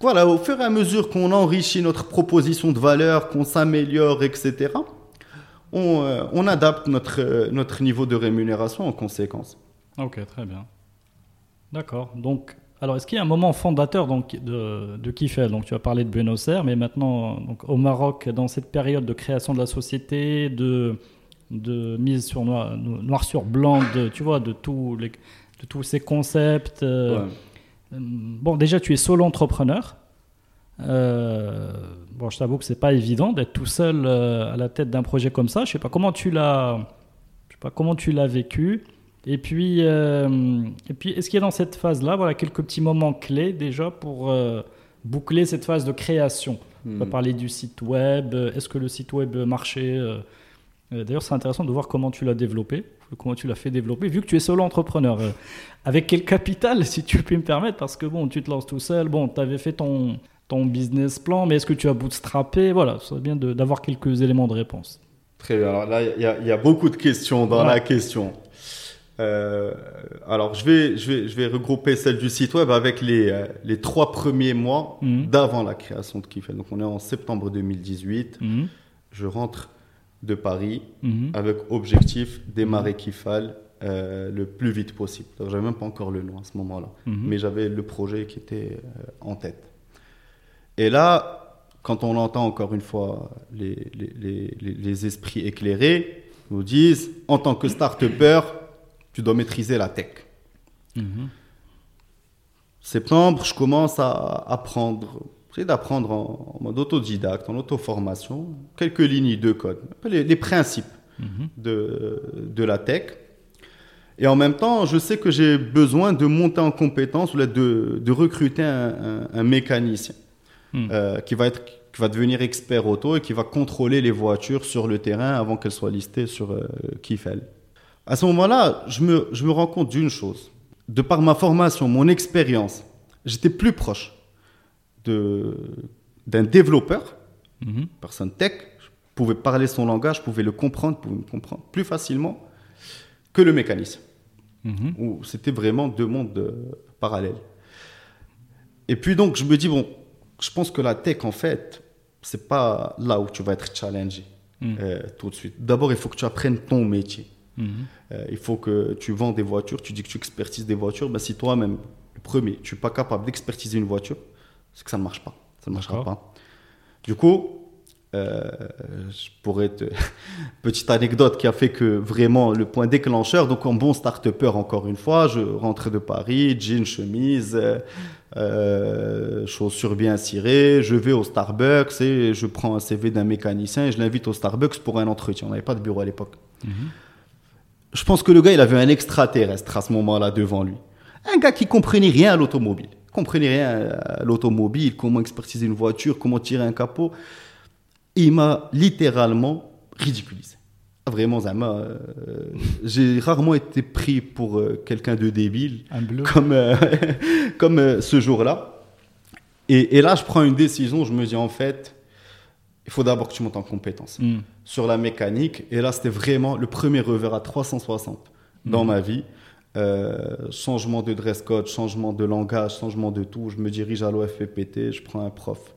voilà, au fur et à mesure qu'on enrichit notre proposition de valeur, qu'on s'améliore, etc., euh, on, adapte notre, euh, notre niveau de rémunération en conséquence. Ok, très bien. D'accord. Donc, alors, est-ce qu'il y a un moment fondateur donc, de, de Kifel Donc, tu as parlé de Buenos Aires, mais maintenant, donc, au Maroc, dans cette période de création de la société, de, de mise sur noir, noir sur blanc, de, tu vois, de, tous les, de tous ces concepts. Euh, euh, bon, déjà, tu es solo entrepreneur. Euh, bon, je t'avoue que c'est pas évident d'être tout seul euh, à la tête d'un projet comme ça. Je sais pas comment tu l'as, je sais pas comment tu l'as vécu. Et puis, et puis, est-ce qu'il y a dans cette phase-là, voilà, quelques petits moments clés déjà pour boucler cette phase de création? On va hmm. parler du site web. Est-ce que le site web marchait D'ailleurs, c'est intéressant de voir comment tu l'as développé comment tu l'as fait développer, vu que tu es solo entrepreneur. Euh, avec quel capital, si tu peux me permettre, parce que bon, tu te lances tout seul, bon, tu avais fait ton, ton business plan, mais est-ce que tu as bootstrappé? Voilà, ça serait bien d'avoir quelques éléments de réponse. Très bien. Alors là, il y, a beaucoup de questions dans la question. Euh, alors, je vais, je, vais, je vais regrouper celle du site web avec les, euh, les trois premiers mois mhm. d'avant la création de Kifel. Donc, on est en septembre 2018. Mhm. Je rentre de Paris mhm. avec objectif démarrer mhm. Kifal euh, le plus vite possible. Je n'avais même pas encore le nom à ce moment-là, mhm. mais j'avais le projet qui était euh, en tête. Et là, quand on entend encore une fois les, les, les, esprits éclairés, nous disent en tant que start-upper, tu dois maîtriser la tech. Septembre, je commence à apprendre J'ai d'apprendre en, mode autodidacte, en auto-formation, quelques lignes de code, les, principes mhm. de, de la tech. Et en même temps, je sais que j'ai besoin de monter en compétence ou de, de recruter un, mécanicien hmm. euh, qui, va être, qui va devenir expert auto et qui va contrôler les voitures sur le terrain avant qu'elles soient listées sur euh, Kifel. À ce moment-là, je me, je me rends compte d'une chose. De par ma formation, mon expérience, j'étais plus proche d'un développeur, mhm. personne tech. Je pouvais parler son langage, je pouvais le comprendre, pouvais me comprendre plus facilement que le mécanisme. Mhm. Où c'était vraiment deux mondes euh, parallèles. Et puis donc, je me dis, bon, je pense que la tech, en fait, c'est pas là où tu vas être challengé mhm. euh, tout de suite. D'abord, il faut que tu apprennes ton métier. Euh, il faut que tu vends des voitures, tu dis que tu expertises des voitures. Ben, si toi-même, le premier, tu n'es pas capable d'expertiser une voiture, c'est que ça ne marche pas. Ça ne marchera pas. Du coup, euh, je pourrais te... *laughs* Petite anecdote qui a fait que vraiment le point déclencheur, donc en bon start-upper encore une fois, je rentre de Paris, jean, chemise, euh, chaussures bien cirées, je vais au Starbucks et je prends un CV d'un mécanicien et je l'invite au Starbucks pour un entretien. On n'avait pas de bureau à l'époque. Mhm. Je pense que le gars, il avait un extraterrestre à ce moment-là devant lui. Un gars qui comprenait rien à l'automobile. Comprenait rien à l'automobile, comment expertiser une voiture, comment tirer un capot il m'a littéralement ridiculisé. Vraiment, euh, j'ai rarement été pris pour euh, quelqu'un de débile, comme, euh, *laughs* comme euh, ce jour-là. Et, là, je prends une décision, je me dis en fait, il faut d'abord que tu montes en compétence hmm. sur la mécanique. Et là, c'était vraiment le premier revers à 360 dans hmm. ma vie. Changement de dress code, changement de langage, changement de tout. Je me dirige à l'OFPPT, je prends un prof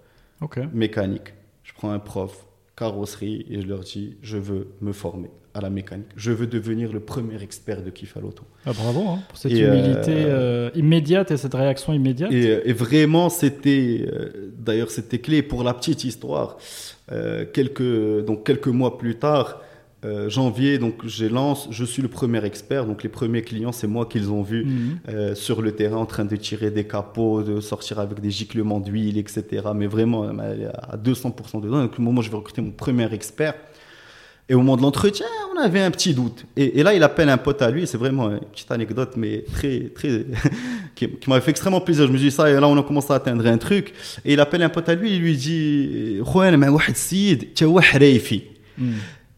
mécanique je prends un prof carrosserie et je leur dis je veux me former à la mécanique. Je veux devenir le premier expert de kiff à l'auto. Ah, bravo hein, pour cette humilité euh, euh, immédiate et cette réaction immédiate. Et, vraiment, c'était euh, d'ailleurs c'était clé pour la petite histoire. quelques donc quelques mois plus tard, euh, janvier, donc je lance, je suis le premier expert, donc les premiers clients, c'est moi qu'ils ont vu mhm. euh, sur le terrain en train de tirer des capots, de sortir avec des giclements d'huile, etc. Mais vraiment à 200% dedans. Donc, au moment où je vais recruter mon premier expert, et au moment de l'entretien, on avait un petit doute. Et, là, il appelle un pote à lui, c'est vraiment une petite anecdote, mais très, très, *laughs* qui, m'a fait extrêmement plaisir. Je me dis ça, et là, on a commencé à atteindre un truc. Et il appelle un pote à lui, il lui dit,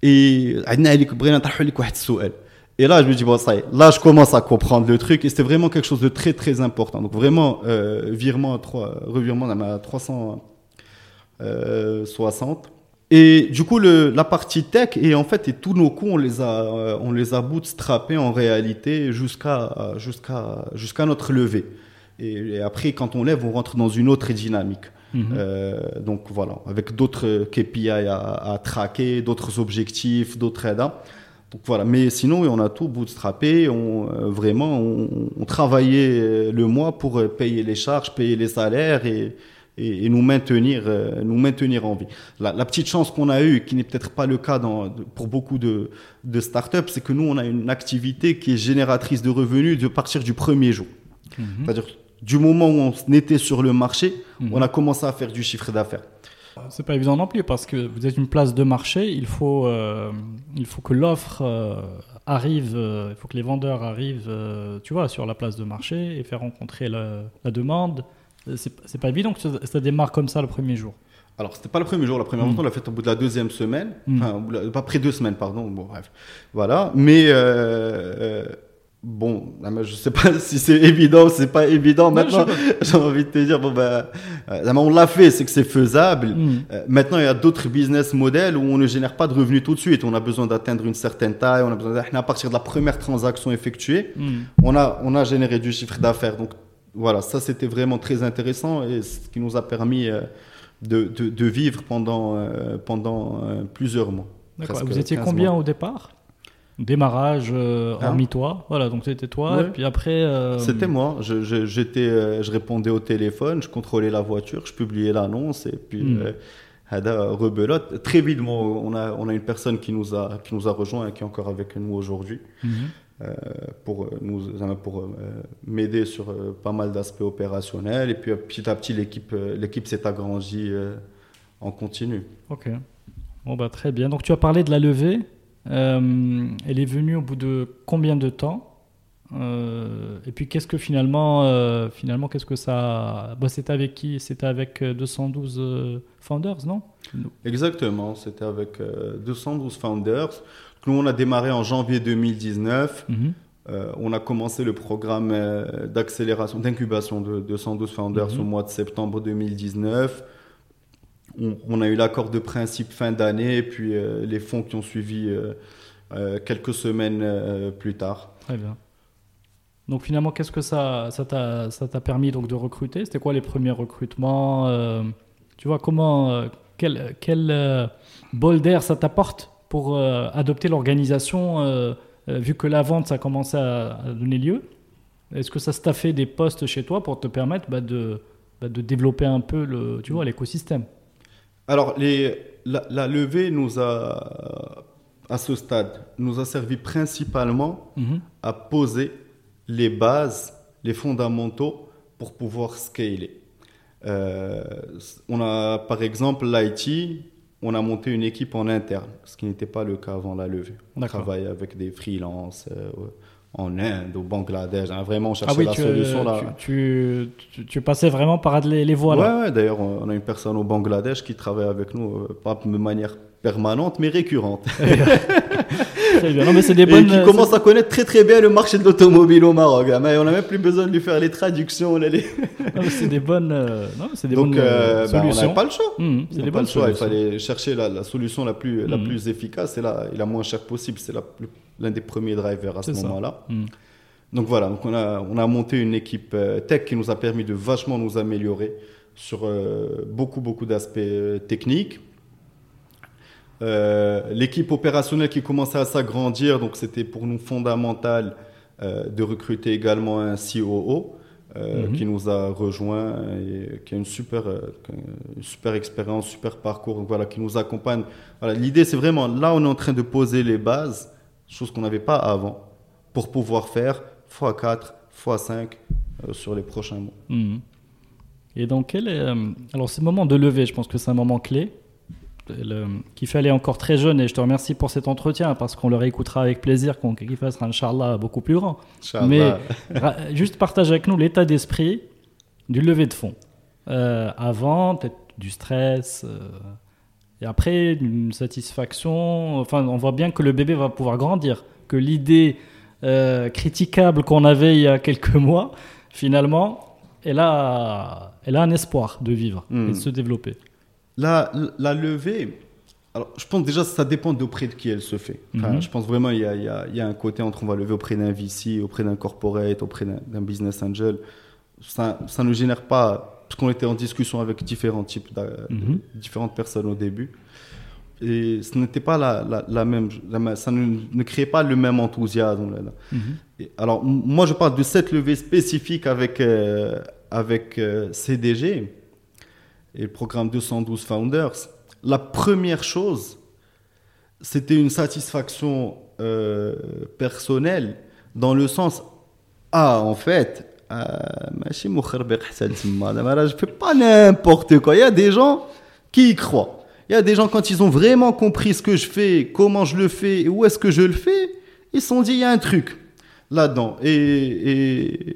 et et là, je me dis, bon, ça y est, là, je commence à comprendre le truc. Et c'était vraiment quelque chose de très, très important. Donc, vraiment, euh, 3, revirement à 360. Euh, et du coup, la partie tech, et en fait, et tous nos coûts, on les a, euh, on les a en réalité jusqu'à jusqu'à jusqu'à notre levée. Et, après, quand on lève, on rentre dans une autre dynamique. Mhm. Euh, donc voilà, avec d'autres KPI à, à traquer, d'autres objectifs, d'autres aides. Donc voilà, mais sinon on a tout bootstrappé, on, euh, vraiment on, travaillait le mois pour payer les charges, payer les salaires et, et, nous maintenir, euh, nous maintenir en vie. La, la petite chance qu'on a eue, qui n'est peut-être pas le cas dans, pour beaucoup de, de startups, c'est que nous on a une activité qui est génératrice de revenus de partir du premier jour. Mhm. C'est-à-dire du moment où on était sur le marché, mhm. on a commencé à faire du chiffre d'affaires. C'est pas évident non plus parce que vous êtes une place de marché, il faut, euh, il faut que l'offre euh, arrive, euh, il faut que les vendeurs arrivent, tu vois, sur la place de marché et faire rencontrer la, demande. C'est pas évident que ça, démarre comme ça le premier jour. Alors, c'était pas le premier jour, la première mmh. on l'a fait au bout de la deuxième semaine, mhm. enfin, pas après deux semaines, pardon, bon, bref. Voilà, mais Bon, je sais pas *laughs* si c'est évident ou c'est pas évident. Maintenant, *laughs* j'ai envie de te dire, bon ben, euh, on l'a fait, c'est que c'est faisable. Hmm. Euh, maintenant, il y a d'autres business models où on ne génère pas de revenus tout de suite. On a besoin d'atteindre une certaine taille. On a besoin à partir de la première transaction effectuée, hmm. on a on a généré du chiffre d'affaires. Donc voilà, ça c'était vraiment très intéressant et ce qui nous a permis euh, de, de, de vivre pendant pendant plusieurs mois. Vous étiez combien au départ? Démarrage euh, hein hormis toi. Voilà, donc c'était toi. Et puis après. Euh, c'était moi. Je, je, j'étais, euh, je répondais au téléphone, je contrôlais la voiture, je publiais l'annonce et puis. Hmm. rebelote. Très vite, on a, on a une personne qui nous a, qui nous a rejoint et qui est encore avec nous aujourd'hui. Hmm. pour nous pour m'aider sur pas mal d'aspects opérationnels et puis petit à petit l'équipe l'équipe s'est agrandie en continu. Ok. Bon bah très bien. Donc tu as parlé de la levée. Elle est venue au bout de combien de temps euh, et puis qu'est-ce que finalement, euh, finalement qu'est-ce que ça, bah, c'était avec qui? C'était avec 212 euh, founders, non? Exactement, c'était avec 212 founders. Nous on a démarré en janvier 2019. Mhm. on a commencé le programme d'accélération, d'incubation de 212 founders mhm. au mois de septembre 2019. On, a eu l'accord de principe fin d'année et puis les fonds qui ont suivi quelques semaines plus tard. Très bien. Donc finalement, qu'est-ce que ça, t'a permis donc de recruter? C'était quoi les premiers recrutements euh, Tu vois comment, euh, quel, euh, bol d'air ça t'apporte pour adopter l'organisation vu que la vente ça a commencé à, donner lieu? Est-ce que ça t'a fait des postes chez toi pour te permettre bah, de, bah, de développer un peu le, tu l'écosystème? Alors les, la, levée nous a à ce stade nous a servi principalement mm-hmm. à poser les bases, les fondamentaux pour pouvoir scaler. Euh, on a par exemple l'IT, on a monté une équipe en interne, ce qui n'était pas le cas avant la levée. On travaille avec des freelances euh, en Inde, au Bangladesh. Hein, vraiment, on cherchait ah oui, la tu, solution. Là. Tu, tu, passais vraiment par les, les voies. Ouais, ouais d'ailleurs, on a une personne au Bangladesh qui travaille avec nous, euh, pas de manière permanente, mais récurrente. *laughs* très bien. Non, mais c'est des bonnes. Et qui commence à connaître très très bien le marché de l'automobile au Maroc. Hein. Mais on n'a même plus besoin de lui faire les traductions. Les... *laughs* c'est des bonnes. Euh, non, c'est des Donc, bonnes euh, bah, on n'a pas le choix. Mmh, c'est des bonnes choix. Il fallait chercher la, la solution la plus, la mmh. plus efficace et la, et la moins chère possible. C'est l'un des premiers drivers à ce moment-là. Mmh. Donc voilà, donc on, a, on a monté une équipe euh, tech qui nous a permis de vachement nous améliorer sur beaucoup, beaucoup d'aspects techniques euh, l'équipe opérationnelle qui commençait à s'agrandir, donc c'était pour nous fondamental euh, de recruter également un COO euh, mhm. qui nous a rejoint et qui a une super, super expérience, super parcours, donc voilà, qui nous accompagne. Voilà, L'idée, c'est vraiment, là, on est en train de poser les bases, chose qu'on n'avait pas avant, pour pouvoir faire x4, x5 sur les prochains mois. Mhm. Et donc, quel est, alors, ce moment de lever, je pense que c'est un moment clé qui fallait encore très jeune et je te remercie pour cet entretien parce qu'on le réécoutera avec plaisir quand Kifa sera Inch'Allah beaucoup plus grand. Mais juste partage avec nous l'état d'esprit du lever de fonds. Euh, avant, peut-être du stress euh, et après une satisfaction. Enfin, on voit bien que le bébé va pouvoir grandir, que l'idée euh, critiquable qu'on avait il y a quelques *laughs* mois, finalement, elle a, elle a un espoir de vivre et de hmm. se développer. La, la levée, alors, je pense déjà ça dépend d'auprès de qui elle se fait. Mhm. Je pense vraiment il y a, y, y a, un côté entre on va lever auprès d'un VC, auprès d'un corporate, auprès d'un business angel. Ça, ça ne génère pas, parce qu'on était en discussion avec différents types, de, mhm. différentes personnes au début. Et ce n'était pas la, la, même, ça ne, ne, créait pas le même enthousiasme. Là, mhm. alors, moi, je parle de cette levée spécifique avec, euh, avec euh, CDG et le programme 212 Founders, la première chose, c'était une satisfaction euh, personnelle dans le sens ah en fait euh, je ne fais pas n'importe quoi il y a des gens qui y croient il y a des gens quand ils ont vraiment compris ce que je fais comment je le fais et où est-ce que je le fais ils se sont dit il y a un truc là-dedans. Et,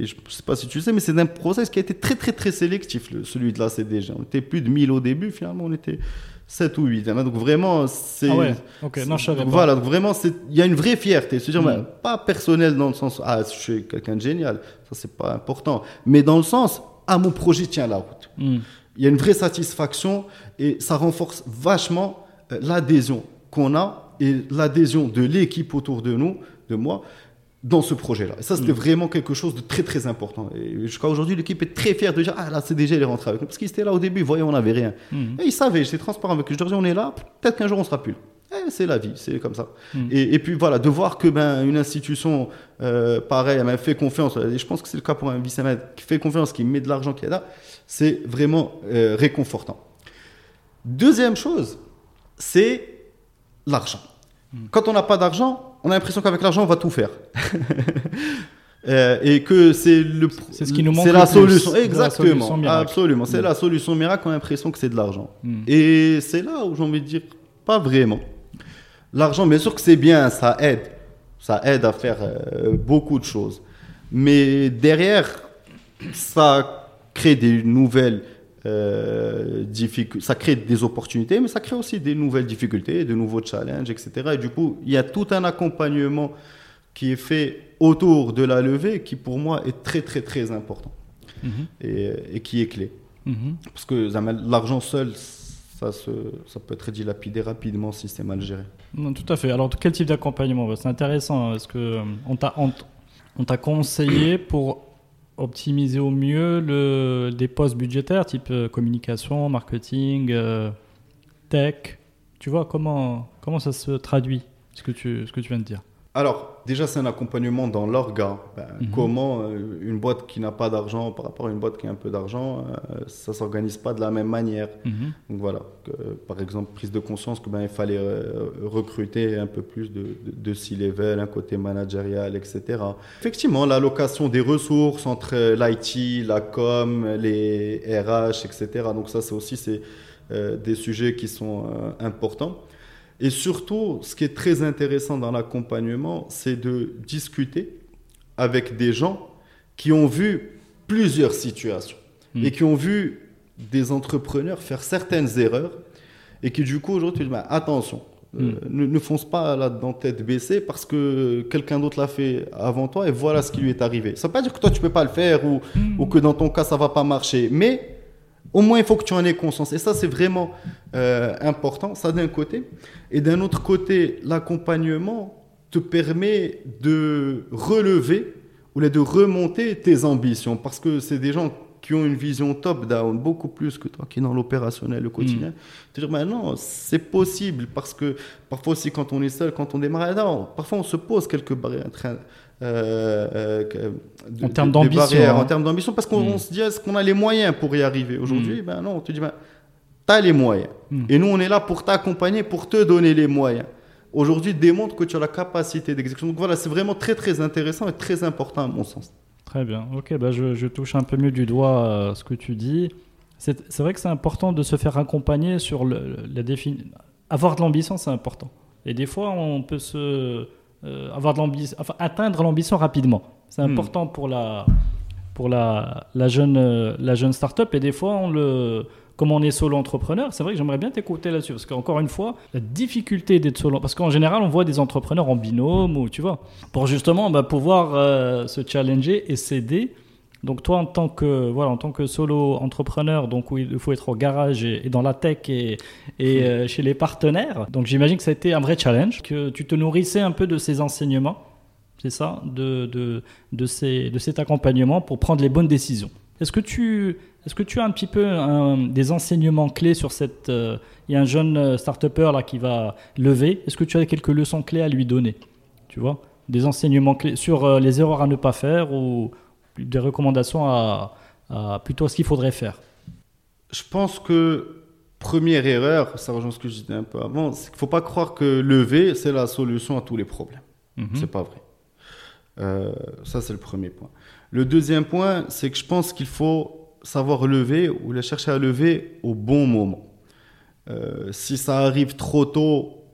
je ne sais pas si tu sais, mais c'est un process qui a été très, très, très sélectif, celui de la CDG. On était plus de 1000 au début, finalement, on était 7 ou 8. Donc vraiment, c'est. Ah ouais, ok, non, je savais pas. Voilà, donc vraiment, il y a une vraie fierté. cest dire mm. pas personnel dans le sens, ah, je suis quelqu'un de génial, ça, c'est pas important. Mais dans le sens, ah, mon projet tient la route. Mm. Il y a une vraie satisfaction et ça renforce vachement euh, l'adhésion qu'on a et l'adhésion de l'équipe autour de nous, de moi, dans ce projet-là. Et ça, c'était mm. vraiment quelque chose de très, très important. Et jusqu'à aujourd'hui, l'équipe est très fière de dire Ah, là, c'est déjà, elle est rentrée avec nous. Parce qu'ils étaient là au début, voyez, on n'avait rien. Mm. Et ils savaient, j'étais transparent avec eux. Je leur on est là, peut-être qu'un jour, on sera plus là. Eh, c'est la vie, c'est comme ça. Mm. Et, et, puis voilà, de voir que ben, une institution euh, pareille, elle m'a fait confiance, et je pense que c'est le cas pour un vice qui fait confiance, qui met de l'argent qui est là, c'est vraiment euh, réconfortant. Deuxième chose, c'est l'argent. Quand on n'a pas d'argent, on a l'impression qu'avec l'argent, on va tout faire. *laughs* Euh, et que c'est le c'est ce qui nous manque c'est la, solution. Exactement. absolument. C'est mm. la solution miracle on a l'impression que c'est de l'argent. Mm. et c'est là où j'ai envie de dire pas vraiment. L'argent bien sûr que c'est bien ça aide. Ça aide à faire euh, beaucoup de choses. Mais derrière ça crée des nouvelles euh, ça crée des opportunités, mais ça crée aussi des nouvelles difficultés, de nouveaux challenges, etc. Et du coup, il y a tout un accompagnement qui est fait autour de la levée qui, pour moi, est très, très, très important mhm. et, qui est clé. Mhm. Parce que l'argent seul, ça, ça, peut être dilapidé rapidement si c'est mal géré. Non, tout à fait. Alors, quel type d'accompagnement? C'est intéressant. Est-ce qu'on euh, on t'a conseillé pour optimiser au mieux le, des postes budgétaires type euh, communication, marketing, euh, tech. Tu vois, comment, comment ça se traduit, ce que tu, ce que tu viens de dire? Alors, déjà, c'est un accompagnement dans l'orga. Ben, mhm. Comment euh, une boîte qui n'a pas d'argent par rapport à une boîte qui a un peu d'argent, euh, ça s'organise pas de la même manière. Mhm. Donc voilà, par exemple, prise de conscience que ben, il fallait euh, recruter un peu plus de, de, C-level, un côté managérial, etc. Effectivement, l'allocation des ressources entre l'IT, la com, les RH, etc. Donc ça, c'est aussi c'est, des sujets qui sont importants. Et surtout, ce qui est très intéressant dans l'accompagnement, c'est de discuter avec des gens qui ont vu plusieurs situations hmm. et qui ont vu des entrepreneurs faire certaines erreurs et qui du coup aujourd'hui tu dis attention euh, hmm. ne, fonce pas là-dedans tête baissée parce que quelqu'un d'autre l'a fait avant toi et voilà ce qui lui est arrivé. Ça ne veut pas dire que toi tu peux pas le faire ou, hmm. ou que dans ton cas ça va pas marcher, mais au moins, il faut que tu en aies conscience. Et ça, c'est vraiment euh, important, ça d'un côté. Et d'un autre côté, l'accompagnement te permet de relever ou de remonter tes ambitions. Parce que c'est des gens qui ont une vision top-down, beaucoup plus que toi qui es dans l'opérationnel, le quotidien. Mm. Tu dis, mais non, c'est possible. Parce que parfois aussi, quand on est seul, quand on démarre, non, parfois on se pose quelques barrières. Euh, euh, en termes d'ambition. En hein. termes d'ambition, parce qu'on hmm. se dit, est-ce qu'on a les moyens pour y arriver Aujourd'hui, hmm. ben non, on te dit, ben, tu as les moyens. Hmm. Et nous, on est là pour t'accompagner, pour te donner les moyens. Aujourd'hui, démontre que tu as la capacité d'exécution. Donc voilà, c'est vraiment très, très intéressant et très important à mon sens. Très bien. Ok, bah je, touche un peu mieux du doigt euh, ce que tu dis. C'est vrai que c'est important de se faire accompagner sur le, la définition. Avoir de l'ambition, c'est important. Et des fois, on peut se euh, avoir de l'ambition, enfin, atteindre l'ambition rapidement. C'est hmm. important pour la, pour la, la jeune, euh, la jeune start-up. Et des fois, on le, comme on est solo entrepreneur, c'est vrai que j'aimerais bien t'écouter là-dessus. Parce qu'encore une fois, la difficulté d'être solo. Parce qu'en général, on voit des entrepreneurs en binôme ou tu vois, pour justement bah, pouvoir euh, se challenger et s'aider donc toi, en tant que voilà, en tant que solo entrepreneur, donc où il faut être au garage et, dans la tech et, et hmm. euh, chez les partenaires. Donc j'imagine que ça a été un vrai challenge, que tu te nourrissais un peu de ces enseignements, c'est ça, de, de, de, ces, de cet accompagnement pour prendre les bonnes décisions. Est-ce que tu est-ce que tu as un petit peu des enseignements clés sur cette euh, Il y a un jeune euh, start-upper là qui va lever. Est-ce que tu as quelques leçons clés à lui donner? Tu vois? Des enseignements clés sur les erreurs à ne pas faire ou des recommandations à, plutôt ce qu'il faudrait faire Je pense que première erreur, ça rejoint ce que je disais un peu avant, c'est qu'il ne faut pas croire que lever, c'est la solution à tous les problèmes. Ce mhm. C'est pas vrai. Euh, ça, c'est le premier point. Le deuxième point, c'est que je pense qu'il faut savoir lever ou la chercher à lever au bon moment. Euh, si ça arrive trop tôt,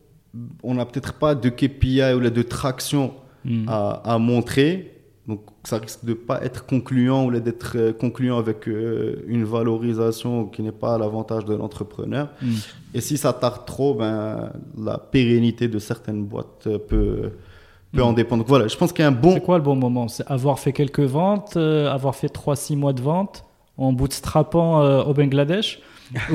on n'a peut-être pas de KPI ou de traction mhm. à, à, montrer. Donc ça risque de pas être concluant ou d'être euh, concluant avec euh, une valorisation qui n'est pas à l'avantage de l'entrepreneur. Hmm. Et si ça tarde trop, ben, la pérennité de certaines boîtes peut, peut en hmm. dépendre. Donc voilà, je pense qu'il y a un bon... C'est quoi le bon moment? C'est avoir fait quelques ventes, euh, avoir fait 3-6 mois de vente en bootstrapant au Bangladesh? *laughs*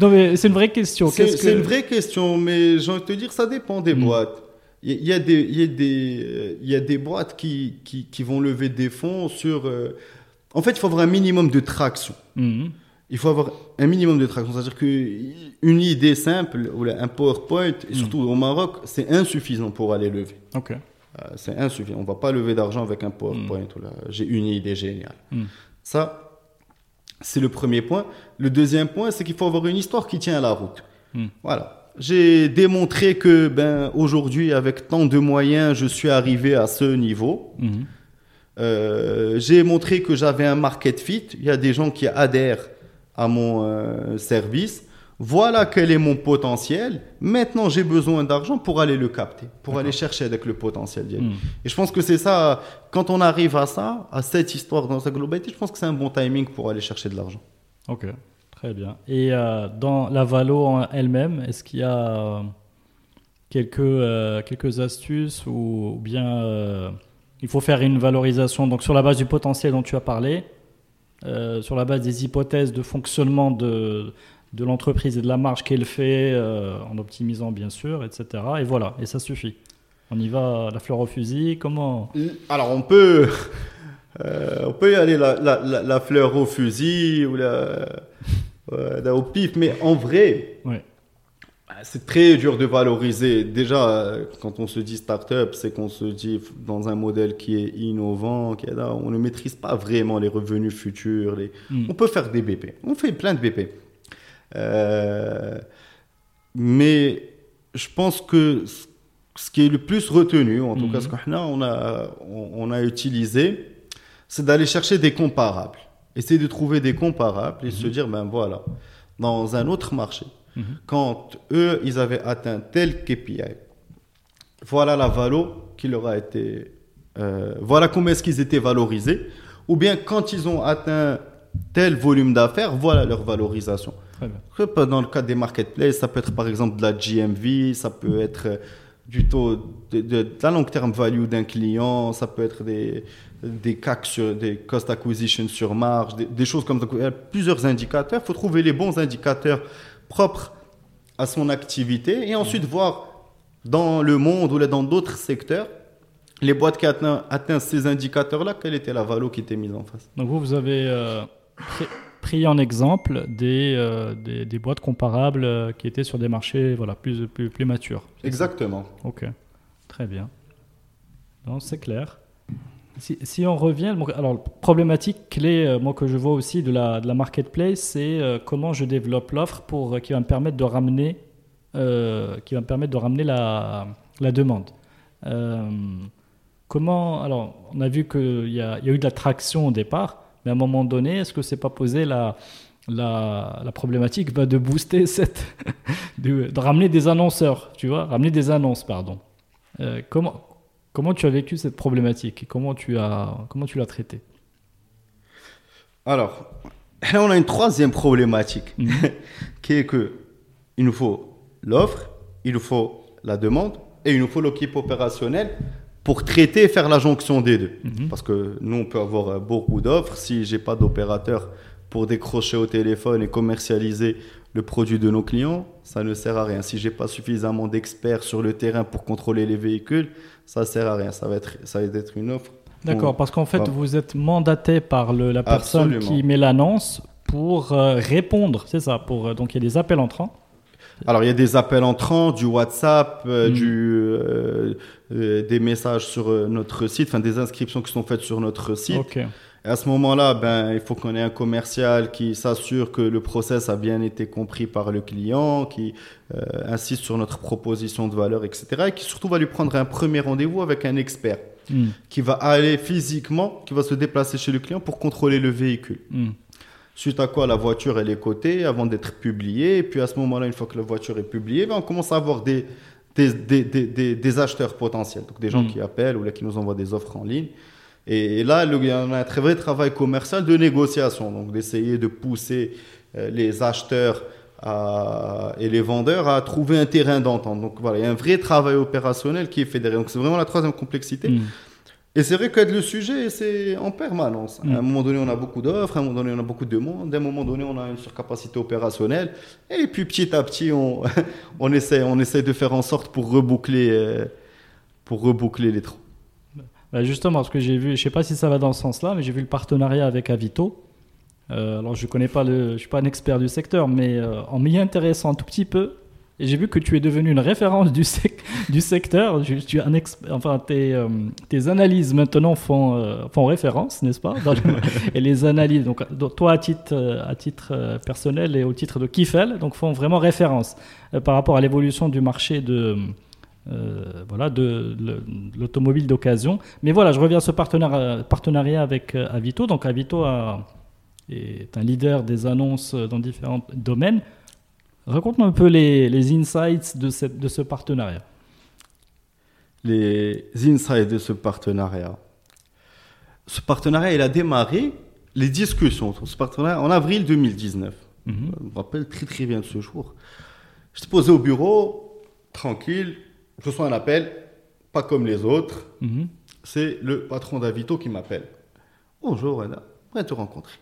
Non mais c'est une vraie question. C'est une vraie question, mais j'ai envie de te dire, ça dépend des hmm. boîtes. Il y, a des, il y, a des, il y a des boîtes qui, qui, qui, vont lever des fonds sur. Euh, en fait, il faut avoir un minimum de traction. Mhm. Il faut avoir un minimum de traction. C'est-à-dire qu'une idée simple, ou un PowerPoint, et mhm. surtout au Maroc, c'est insuffisant pour aller lever. Ok. Euh, c'est insuffisant. On ne va pas lever d'argent avec un PowerPoint. Mhm. J'ai une idée géniale. Ça, c'est le premier point. Le deuxième point, c'est qu'il faut avoir une histoire qui tient à la route. Voilà j'ai démontré que ben, aujourd'hui, avec tant de moyens, je suis arrivé à ce niveau. Mhm. Euh, j'ai montré que j'avais un market fit. Il y a des gens qui adhèrent à mon euh, service. Voilà quel est mon potentiel. Maintenant, j'ai besoin d'argent pour aller le capter, pour aller chercher avec le potentiel. Hmm. Et je pense que c'est ça, quand on arrive à ça, à cette histoire dans sa globalité, je pense que c'est un bon timing pour aller chercher de l'argent. Ok, très bien. Et euh, dans la Valo elle-même, est-ce qu'il y a quelques, quelques astuces ou bien il faut faire une valorisation? Donc sur la base du potentiel dont tu as parlé, euh, sur la base des hypothèses de fonctionnement de, de l'entreprise et de la marge qu'elle fait, euh, en optimisant bien sûr, etc. Et voilà, et ça suffit. On y va la fleur au fusil, comment? Alors on peut, *laughs* euh, on peut y aller la, la, la, fleur au fusil ou la, au pif, mais en vrai, ouais. C'est très dur de valoriser. Déjà, quand on se dit start-up, c'est qu'on se dit dans un modèle qui est innovant, qui est là, on ne maîtrise pas vraiment les revenus futurs. Les... Hmm. On peut faire des BP. On fait plein de BP. Euh, mais je pense que ce qui est le plus retenu, en tout cas hmm. ce qu'on a, on a, on a utilisé, c'est d'aller chercher des comparables. Essayer de trouver des comparables et se hmm. dire, ben voilà, dans un autre marché, Mhm. Quand eux, ils avaient atteint tel KPI, voilà la valo qui leur a été. Euh, voilà comment est-ce qu'ils étaient valorisés. Ou bien quand ils ont atteint tel volume d'affaires, voilà leur valorisation. Dans le cas des marketplaces, ça peut être par exemple de la GMV, ça peut être euh, du taux de, la long terme value d'un client, ça peut être des, des CAC sur des cost acquisition sur marge, des, des choses comme ça. Il y a plusieurs indicateurs. Il faut trouver les bons indicateurs propre à son activité et ensuite voir dans le monde ou dans d'autres secteurs les boîtes qui ont atteint, ces indicateurs-là, quelle était la valeur qui était mise en face. Donc vous, vous avez euh, pris en exemple des, euh, des, boîtes comparables euh, qui étaient sur des marchés voilà, plus, plus, plus matures. Exactement. Ok, très bien. C'est clair. Si, on revient, alors problématique clé, euh, moi que je vois aussi de la, marketplace, c'est euh, comment je développe l'offre pour euh, qui va me permettre de ramener, qui va me permettre de ramener la, demande. comment, alors on a vu qu'il y, a eu de la traction au départ, mais à un moment donné, est-ce que c'est pas posé la, la, problématique de booster *laughs* cette, de, ramener des annonceurs, tu vois, ramener des annonces, pardon. comment Comment tu as vécu cette problématique comment tu as comment tu l'as traitée Alors, là on a une troisième problématique mhm. *laughs* qui est que il nous faut l'offre, il nous faut la demande et il nous faut l'équipe opérationnelle pour traiter et faire la jonction des deux. Mhm. Parce que nous, on peut avoir beaucoup d'offres. Si j'ai pas d'opérateur pour décrocher au téléphone et commercialiser le produit de nos clients, ça ne sert à rien. Si j'ai pas suffisamment d'experts sur le terrain pour contrôler les véhicules, ça sert à rien. Ça va être, ça va être une offre. D'accord, parce qu'en fait, vous êtes mandaté par le, la personne qui met l'annonce pour euh, répondre, c'est ça. Pour euh, donc il y a des appels entrants. Alors il y a des appels entrants, du WhatsApp, euh, hmm. du, des messages sur notre site, enfin des inscriptions qui sont faites sur notre site. Ok à ce moment-là, ben, il faut qu'on ait un commercial qui s'assure que le process a bien été compris par le client, qui euh, insiste sur notre proposition de valeur, etc. Et qui surtout va lui prendre un premier rendez-vous avec un expert hmm. qui va aller physiquement, qui va se déplacer chez le client pour contrôler le véhicule. Hmm. Suite à quoi la voiture elle est cotée avant d'être publiée. Et puis à ce moment-là, une fois que la voiture est publiée, ben, on commence à avoir des, des, des, des, des acheteurs potentiels, donc des gens hmm. qui appellent ou là, qui nous envoient des offres en ligne. Et, là, il y a un très vrai travail commercial de négociation, donc d'essayer de pousser euh, les acheteurs et les vendeurs à trouver un terrain d'entente. Donc voilà, il y a un vrai travail opérationnel qui est fait derrière. Donc c'est vraiment la troisième complexité. Mm. Et c'est vrai que le sujet, c'est en permanence. Mm. À un moment donné, on a beaucoup d'offres, à un moment donné, on a beaucoup de demandes, à un moment donné, on a une surcapacité opérationnelle. Et puis petit à petit, on, *laughs* on, essaie, on essaie de faire en sorte pour reboucler, euh, pour reboucler les trous. Bah, justement, parce que j'ai vu, je sais pas si ça va dans ce sens-là, mais j'ai vu le partenariat avec Avito. Euh, alors je connais pas le, je suis pas un expert du secteur, mais euh, en m'y intéressant un tout petit peu, Et j'ai vu que tu es devenu une référence du, *laughs* du secteur. Tu, un enfin, tes, euh, tes, analyses maintenant font, euh, font référence, n'est-ce pas? *laughs* Et les analyses, donc, toi à titre, à titre personnel et au titre de Kifel, donc font vraiment référence par rapport à l'évolution du marché de, voilà, de, l'automobile d'occasion. Mais voilà, je reviens à ce partenariat, avec Avito. Donc Avito est un leader des annonces dans différents domaines. Raconte-moi un peu les, insights de, cette, de ce partenariat. Les insights de ce partenariat. Ce partenariat, il a démarré les discussions sur ce partenariat en avril 2019. Mhm. Je me rappelle très très bien de ce jour. Je suis posé au bureau, tranquille, je reçois un appel, pas comme les autres. Mhm. C'est le patron d'Avito qui m'appelle. Bonjour, Anna, on te rencontrer.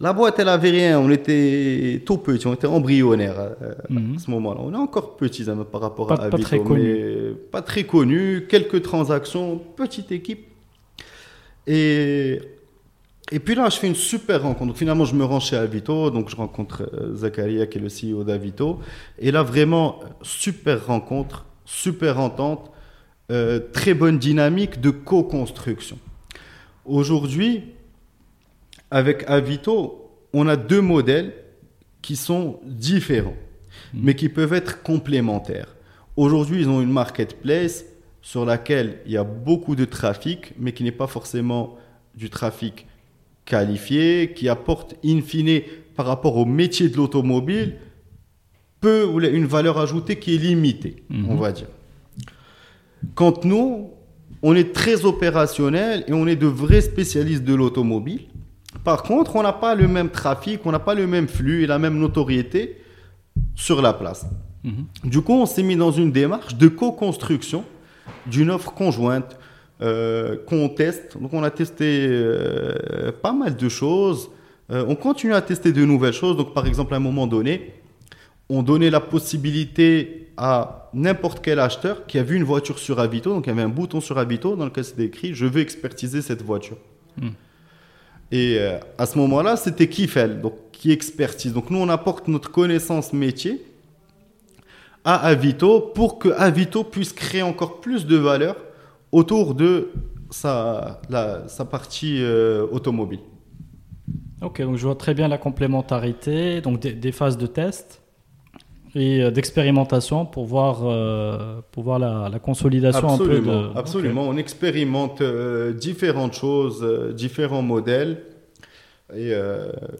La boîte, elle avait rien. On était tout petits, on était embryonnaires euh, mhm. à ce moment-là. On est encore petits hein, par rapport à pas très connu. pas très connu. Quelques transactions, petite équipe. Et, et puis là, je fais une super rencontre. Donc, finalement, je me rends chez Avito. Donc, je rencontre euh, Zakaria, qui est le CEO d'Avito. Et là, vraiment, super rencontre, super entente, euh, très bonne dynamique de co-construction. Aujourd'hui, avec Avito, on a deux modèles qui sont différents, hmm. mais qui peuvent être complémentaires. Aujourd'hui, ils ont une marketplace sur laquelle il y a beaucoup de trafic, mais qui n'est pas forcément du trafic qualifié, qui apporte in fine par rapport au métier de l'automobile, peu ou une valeur ajoutée qui est limitée, on hmm. va dire. Quand nous, on est très opérationnel et on est de vrais spécialistes de l'automobile, par contre, on n'a pas le même trafic, on n'a pas le même flux et la même notoriété sur la place. Mhm. Du coup, on s'est mis dans une démarche de co-construction d'une offre conjointe euh, qu'on teste. Donc, on a testé euh, pas mal de choses. Euh, on continue à tester de nouvelles choses. Donc, par exemple, à un moment donné, on donnait la possibilité à n'importe quel acheteur qui a vu une voiture sur Avito, donc il y avait un bouton sur Avito dans lequel c'était écrit Je veux expertiser cette voiture. Hmm. Et à ce moment-là, c'était qui fait, donc qui expertise. Donc nous, on apporte notre connaissance métier à Avito pour que Avito puisse créer encore plus de valeur autour de sa, sa partie euh, automobile. Ok, donc je vois très bien la complémentarité, donc des phases de test et euh, d'expérimentation pour voir, euh, pour voir la, la consolidation absolument, un peu de... Absolument, on expérimente euh, différentes choses, différents modèles. Et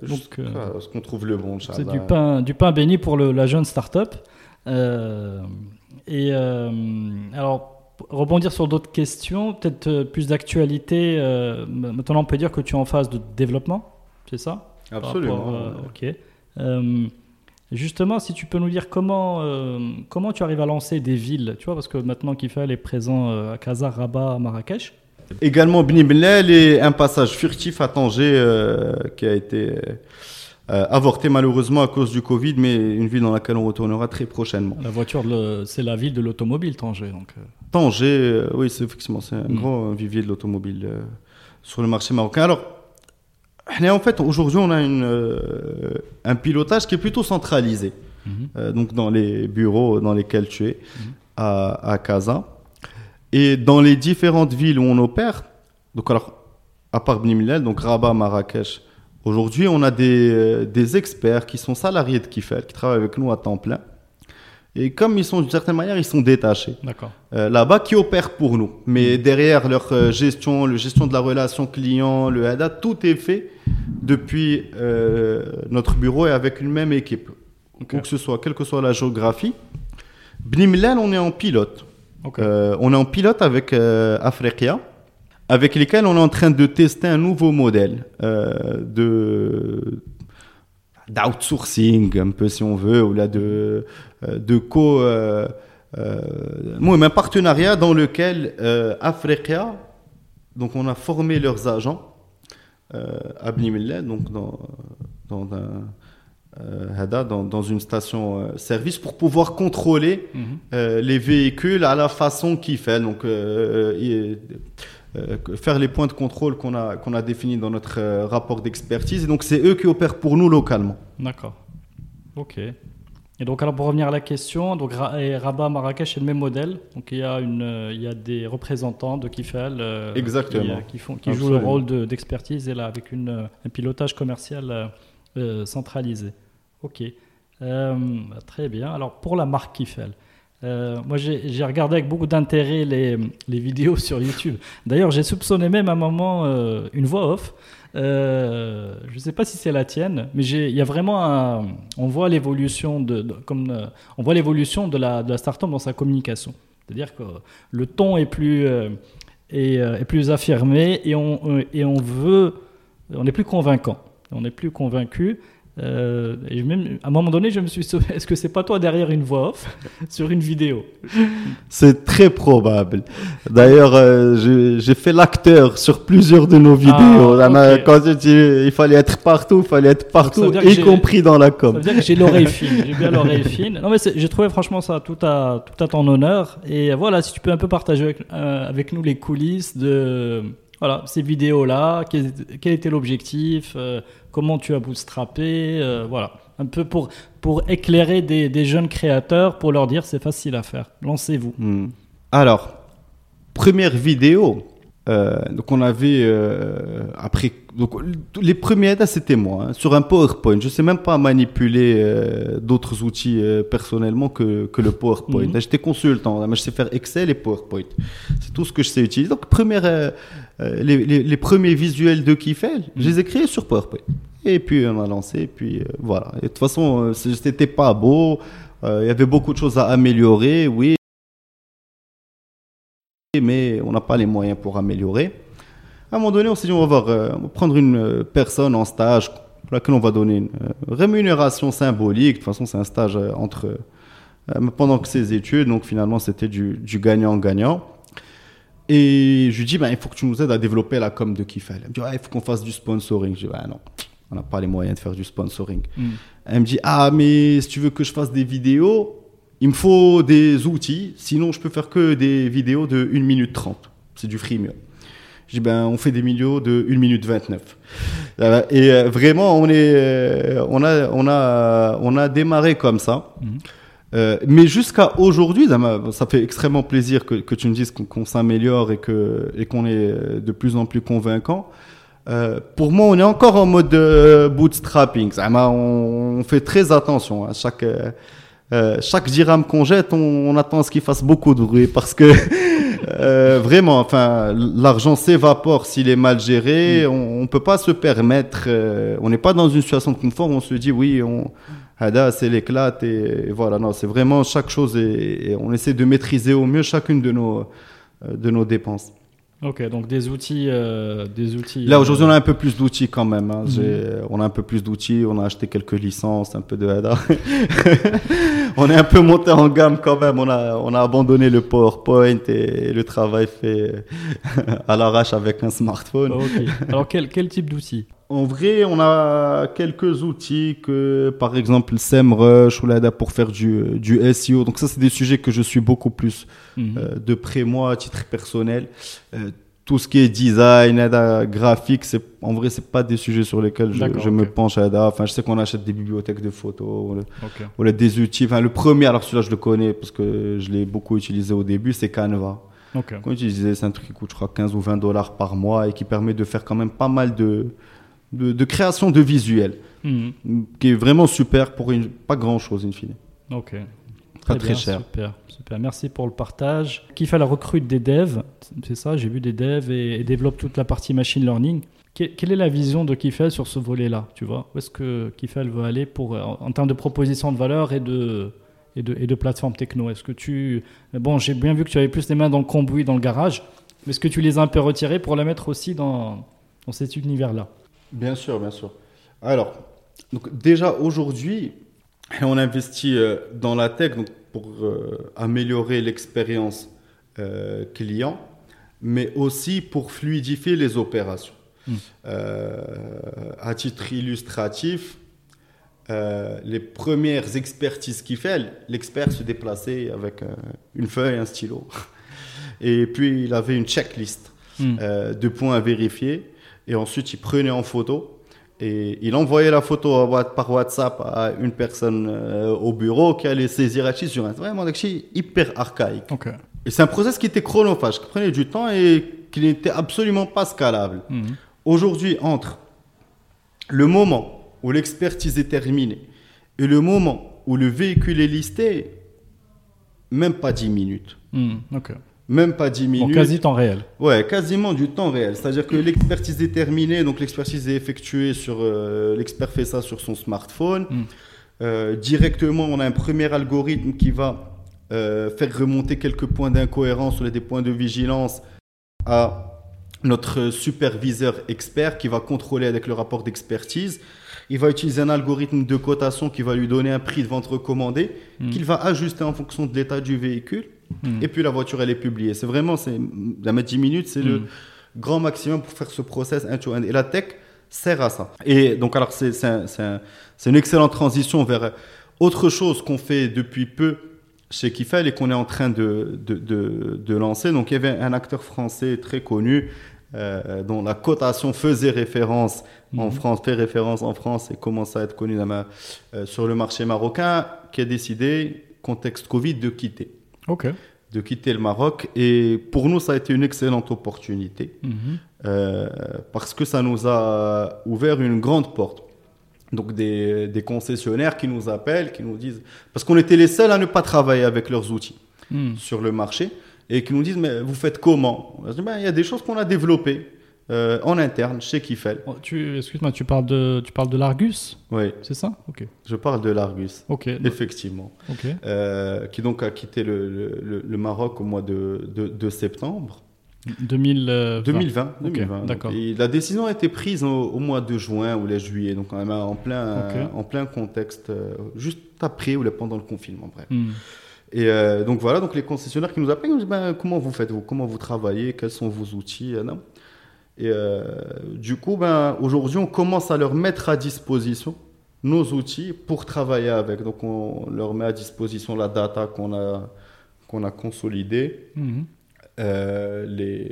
Donc, ce qu'on trouve le bon. C'est du pain, du pain béni pour le, la jeune start-up. et alors, rebondir sur d'autres questions, peut-être plus d'actualité. maintenant, on peut dire que tu es en phase de développement, c'est ça? Absolument. ok. Justement, si tu peux nous dire comment, euh, comment tu arrives à lancer des villes, tu vois, parce que maintenant Kifel est présent euh, à Casa, Rabat, Marrakech. Également Bni et un passage furtif à Tanger euh, qui a été avorté malheureusement à cause du Covid, mais une ville dans laquelle on retournera très prochainement. La voiture, c'est la ville de l'automobile, Tanger. Donc. Tanger, oui, c'est effectivement, c'est un mm. gros vivier de l'automobile sur le marché marocain. Alors, en fait, aujourd'hui, on a une, euh, un pilotage qui est plutôt centralisé. Mhm. Euh, donc, dans les bureaux dans lesquels tu es, mhm. à, à Casa. Et dans les différentes villes où on opère, donc alors, à part Bnimilel, donc Rabat, Marrakech, aujourd'hui, on a des, euh, des, experts qui sont salariés de Kifel, qui travaillent avec nous à temps plein. Et comme ils sont d'une certaine manière, ils sont détachés. D'accord. Là-bas, qui opèrent pour nous. Mais mhm. derrière leur gestion, la gestion de la relation client, le HADA, tout est fait depuis euh, notre bureau et avec une même équipe. que ce soit, quelle que soit la géographie. Bnimlan, on est en pilote. Euh, on est en pilote avec euh, Africa, avec lesquels on est en train de tester un nouveau modèle de d'outsourcing, un peu si on veut, ou là de, de co. Euh, un partenariat dans lequel Africa, donc on a formé leurs agents euh, à donc dans, dans, un, euh, dans, dans, une station euh, service pour pouvoir contrôler mhm. les véhicules à la façon qu'il fait. Donc, faire les points de contrôle qu'on a, qu'on a définis dans notre rapport d'expertise. Et donc, c'est eux qui opèrent pour nous localement. D'accord. Ok. Et donc, alors pour revenir à la question, donc Rabat Marrakech est le même modèle. Donc il y a une, il y a des représentants de Kifel euh, Exactement. qui, font, qui jouent le rôle d'expertise et là avec une, un pilotage commercial euh, centralisé. Ok, très bien. Alors pour la marque Kifel. Moi, j'ai regardé avec beaucoup d'intérêt les, vidéos *laughs* sur YouTube. D'ailleurs, j'ai soupçonné même à un moment une voix off euh, je ne sais pas si c'est la tienne, mais il y a vraiment on voit l'évolution de, euh, on voit l'évolution de la, de la startup dans sa communication. C'est-à-dire que le ton est plus euh, est, plus affirmé et on et on veut, on est plus convaincant, on est plus convaincu. Euh, et même, à un moment donné, je me suis *laughs* est-ce que c'est pas toi derrière une voix off *laughs* sur une vidéo? C'est très probable. D'ailleurs, euh, j'ai fait l'acteur sur plusieurs de nos vidéos. Ah, quand il fallait être partout, il fallait être partout, y compris dans la com. Ça veut dire que j'ai l'oreille fine. J'ai bien l'oreille fine. Non, mais j'ai trouvé franchement ça tout à, tout à ton honneur. Et voilà, si tu peux un peu partager avec, euh, avec nous les coulisses de voilà, ces vidéos-là, quel, était l'objectif, euh, comment tu as bootstrappé, euh, voilà. Un peu pour, pour éclairer des, des, jeunes créateurs, pour leur dire c'est facile à faire, lancez-vous. Hmm. Alors, première vidéo, euh, donc on avait euh, après donc les premiers aides c'était moi hein, sur un PowerPoint. Je sais même pas manipuler euh, d'autres outils personnellement que, que le PowerPoint. Mhm. J'étais consultant, mais je sais faire Excel et PowerPoint. C'est tout ce que je sais utiliser. Donc première les, les, les, premiers visuels de Kiffel, je les ai créés sur PowerPoint. Et puis on a lancé, et puis voilà. Et de toute façon, c'était pas beau. Il y avait beaucoup de choses à améliorer, oui mais on n'a pas les moyens pour améliorer. À un moment donné, on s'est dit, on va, euh, prendre une euh, personne en stage pour laquelle on va donner une euh, rémunération symbolique. De toute façon, c'est un stage entre, pendant ses études, donc finalement, c'était du gagnant-gagnant. Et je lui dis, ben, il faut que tu nous aides à développer la com de Kifel. Elle me dit, il faut qu'on fasse du sponsoring. Je dis, ben non, on n'a pas les moyens de faire du sponsoring. Hmm. Elle me dit, ah, mais si tu veux que je fasse des vidéos, il me faut des outils, sinon je peux faire que des vidéos de 1 minute 30. C'est du freemium. Je dis, ben, on fait des vidéos de 1 minute 29. Euh, et euh, vraiment, on, est, euh, on, a, on, a, on a démarré comme ça. Mhm. mais jusqu'à aujourd'hui, ça fait extrêmement plaisir que, que tu me dises qu'on s'améliore et qu'on et qu'on est de plus en plus convaincant. Pour moi, on est encore en mode bootstrapping. On, on, fait très attention à chaque euh, chaque dirham qu'on jette, on, attend à ce qu'il fasse beaucoup de bruit parce que *laughs* euh, vraiment, enfin, l'argent s'évapore s'il est mal géré. Mm. On, on peut pas se permettre. Euh, on n'est pas dans une situation de confort. Où on se dit oui, on, c'est l'éclate et, voilà. Non, c'est vraiment chaque chose et, on essaie de maîtriser au mieux chacune de nos de nos dépenses. Ok, donc des outils, euh, des outils. Là aujourd'hui, on a un peu plus d'outils quand même. Hein. Mhm. On a un peu plus d'outils. On a acheté quelques licences, un peu de HADA. *laughs* on est un peu monté en gamme quand même. On a, on a abandonné le PowerPoint et, le travail fait *laughs* à l'arrache avec un smartphone. Alors quel, quel type d'outils? En vrai, on a quelques outils que, par exemple, SEMrush ou l'ADA pour faire du, du SEO. Donc ça, c'est des sujets que je suis beaucoup plus mhm. euh, de près moi, à titre personnel. Euh, tout ce qui est design, ADA, graphique, c'est, en vrai, c'est pas des sujets sur lesquels je, me penche à ADA. Enfin, je sais qu'on achète des bibliothèques de photos, ou, des outils. Enfin, le premier, alors celui-là, je le connais parce que je l'ai beaucoup utilisé au début, c'est Canva. Okay. Quand je c'est un truc qui coûte, je crois, 15 ou 20 dollars par mois et qui permet de faire quand même pas mal de, de, création de visuels, mhm. qui est vraiment super pour une, pas grand chose, in fine. Ok. Pas très, cher. Super, super. Merci pour le partage. Qui fait la recrute des devs, c'est ça, j'ai vu des devs et, développe toute la partie machine learning. quelle est la vision de Kifel sur ce volet-là Tu vois, où est-ce que Kifel veut aller pour, en, termes de proposition de valeur et de, et de, et de plateforme techno? Est-ce que tu. Bon, j'ai bien vu que tu avais plus les mains dans le cambouis, dans le garage, mais est-ce que tu les as un peu retirées pour la mettre aussi dans, dans cet univers-là? Bien sûr, bien sûr. Alors, donc déjà aujourd'hui, on investit euh, dans la tech donc pour euh, améliorer l'expérience euh, client, mais aussi pour fluidifier les opérations. Hmm. à titre illustratif, les premières expertises qu'il fait, l'expert se déplaçait avec une feuille, un stylo, *laughs* et puis il avait une checklist hmm. de points à vérifier. Et ensuite, il prenait en photo Et il envoyait la photo par WhatsApp à une personne euh, au bureau qui allait saisir la sur un vraiment hyper archaïque. Et c'est un process qui était chronophage, qui prenait du temps et qui n'était absolument pas scalable. Mhm. Aujourd'hui, entre le moment où l'expertise est terminée et le moment où le véhicule est listé, même pas 10 minutes. Mhm, même pas 10 minutes. quasi temps réel. Ouais, quasiment du temps réel. C'est-à-dire que l'expertise est terminée, donc l'expertise est effectuée sur. Euh, l'expert fait ça sur son smartphone. Hmm. Euh, directement, on a un premier algorithme qui va euh, faire remonter quelques points d'incohérence ou des points de vigilance à notre superviseur expert qui va contrôler avec le rapport d'expertise. Il va utiliser un algorithme de cotation qui va lui donner un prix de vente recommandé, hmm. qu'il va ajuster en fonction de l'état du véhicule. Hmm. Et puis la voiture, elle est publiée. C'est vraiment, c'est, la mettre 10 minutes, c'est le hmm. grand maximum pour faire ce process end-to-end. Et la tech sert à ça. Et donc, alors, c'est, c'est, une excellente transition vers autre chose qu'on fait depuis peu chez Kifel et qu'on est en train de, de, de, lancer. Donc, il y avait un acteur français très connu euh, dont la cotation faisait référence en hmm. France, fait référence en France et commence à être connu euh, sur le marché marocain, qui a décidé, contexte Covid, de quitter. de quitter le Maroc. Et pour nous, ça a été une excellente opportunité mhm. euh, parce que ça nous a ouvert une grande porte. Donc des, des, concessionnaires qui nous appellent, qui nous disent... Parce qu'on était les seuls à ne pas travailler avec leurs outils hmm. sur le marché et qui nous disent, mais vous faites comment? Ben, Il y a des choses qu'on a développées. Euh, en interne chez Kifel. Oh, tu, excuse-moi, tu parles de, tu parles de l'Argus? Oui. C'est ça? Ok. Je parle de l'Argus. Ok. Effectivement. Ok. Euh, qui donc a quitté le, le, Maroc au mois de, de, septembre. 2020. 2020. 2020 D'accord. la décision a été prise au, mois de juin ou les juillet, donc même en plein, en plein contexte, euh, juste après ou pendant le confinement, bref. Hmm. Et donc voilà, donc les concessionnaires qui nous appellent, nous disent ben, comment vous faites, vous, comment vous travaillez, quels sont vos outils? non et euh, du coup, ben, aujourd'hui, on commence à leur mettre à disposition nos outils pour travailler avec. Donc, on leur met à disposition la data qu'on a, qu'on a consolidée. Mhm. Euh,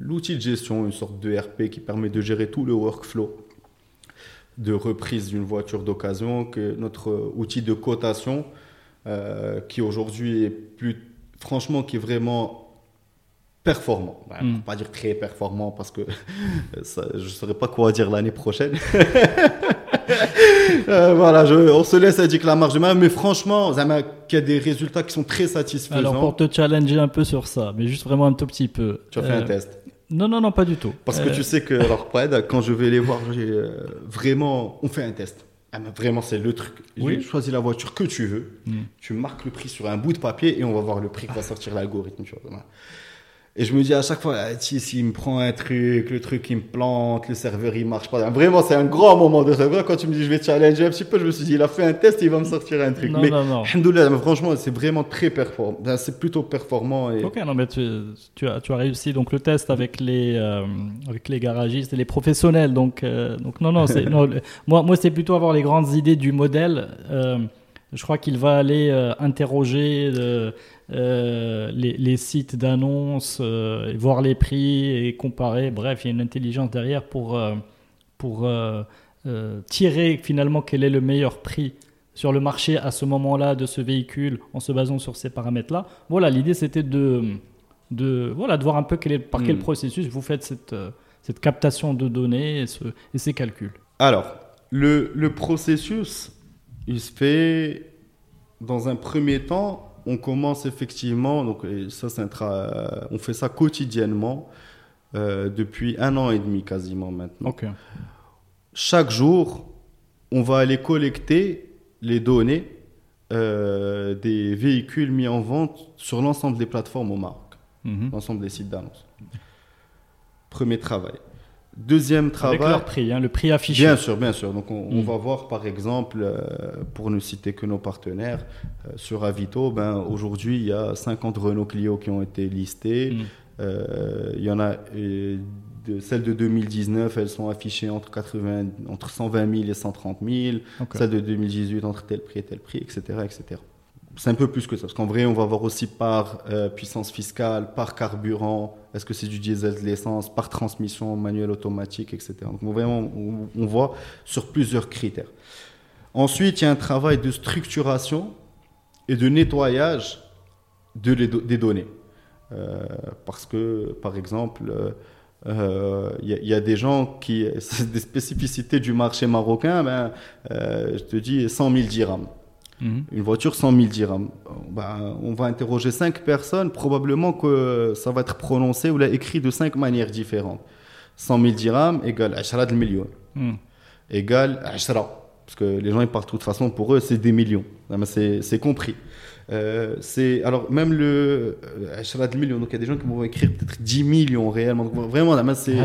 l'outil de gestion, une sorte de RP qui permet de gérer tout le workflow de reprise d'une voiture d'occasion, que notre outil de cotation, euh, qui aujourd'hui est plus, franchement, qui est vraiment performant. Bah, hmm. Pas dire très performant parce que *laughs* ça, je ne saurais pas quoi dire l'année prochaine. *laughs* euh, voilà, je, on se laisse que la marge de main, mais franchement, il y a des résultats qui sont très satisfaisants. Alors pour te challenger un peu sur ça, mais juste vraiment un tout petit peu. Tu as fait un euh, test Non, non, non, pas du tout. Parce que tu sais que, alors, quand je vais les voir, vraiment, on fait un test. Ah, vraiment, c'est le truc. Oui. Choisis la voiture que tu veux. Hmm. Tu marques le prix sur un bout de papier et on va voir le prix qui va sortir l'algorithme. Tu vois. Et je me dis à chaque fois, ah, si, s'il me prend un truc, le truc il me plante, le serveur il marche pas. Vraiment, c'est un grand moment de rêve. Quand tu me dis je vais challenger un petit peu, je me suis dit, il a fait un test, il va me sortir un truc. Non, mais, non, non. mais franchement, c'est vraiment très performant. C'est plutôt performant. Et... Ok, non, mais tu, tu, as, tu as réussi donc le test avec les, euh, avec les garagistes et les professionnels. Donc, euh, donc non, non, *laughs* non moi, moi c'est plutôt avoir les grandes idées du modèle. Euh, je crois qu'il va aller interroger euh, les, sites d'annonces, euh, voir les prix et comparer. Bref, il y a une intelligence derrière pour, euh, pour tirer finalement quel est le meilleur prix sur le marché à ce moment-là de ce véhicule en se basant sur ces paramètres-là. Voilà, l'idée c'était de, de, voilà, de voir un peu quel est, par quel hmm. processus vous faites cette, cette captation de données et, ce, et ces calculs. Alors, le, le processus, il se fait dans un premier temps on commence effectivement, donc ça, on fait ça quotidiennement euh, depuis un an et demi quasiment maintenant. Chaque jour, on va aller collecter les données euh, des véhicules mis en vente sur l'ensemble des plateformes au Maroc, mhm. l'ensemble des sites d'annonce. Premier travail. Deuxième travail. Avec leur prix, hein, le prix affiché. Bien sûr, bien sûr. Donc, on, mm. va voir, par exemple, euh, pour ne citer que nos partenaires, euh, sur Avito, ben, aujourd'hui, il y a 50 Renault Clio qui ont été listés. Mm. Euh, il y en a, de, celles de 2019, elles sont affichées entre, 80, entre 120 000 et 130 000. Celles de 2018, entre tel prix et tel prix, etc. etc. c'est un peu plus que ça. Parce qu'en vrai, on va voir aussi par euh, puissance fiscale, par carburant, est-ce que c'est du diesel, de l'essence, par transmission manuelle automatique, etc. Donc vraiment, on, voit sur plusieurs critères. Ensuite, il y a un travail de structuration et de nettoyage de des données. Euh, parce que, par exemple, euh, il y, a des gens qui, *laughs* des spécificités du marché marocain, ben, je te dis 100 000 dirhams. Une voiture 100 000 dirhams. Ben, on va interroger 5 personnes, probablement que ça va être prononcé ou là, écrit de 5 manières différentes. 100 000 dirhams égale 10 millions. Mm. Égale 10. Parce que les gens, ils partent de toute façon, pour eux, c'est des millions. C'est compris. Euh, c'est alors même le euh, millions donc il y a des gens qui vont écrire peut-être 10 millions réellement. Donc vraiment c'est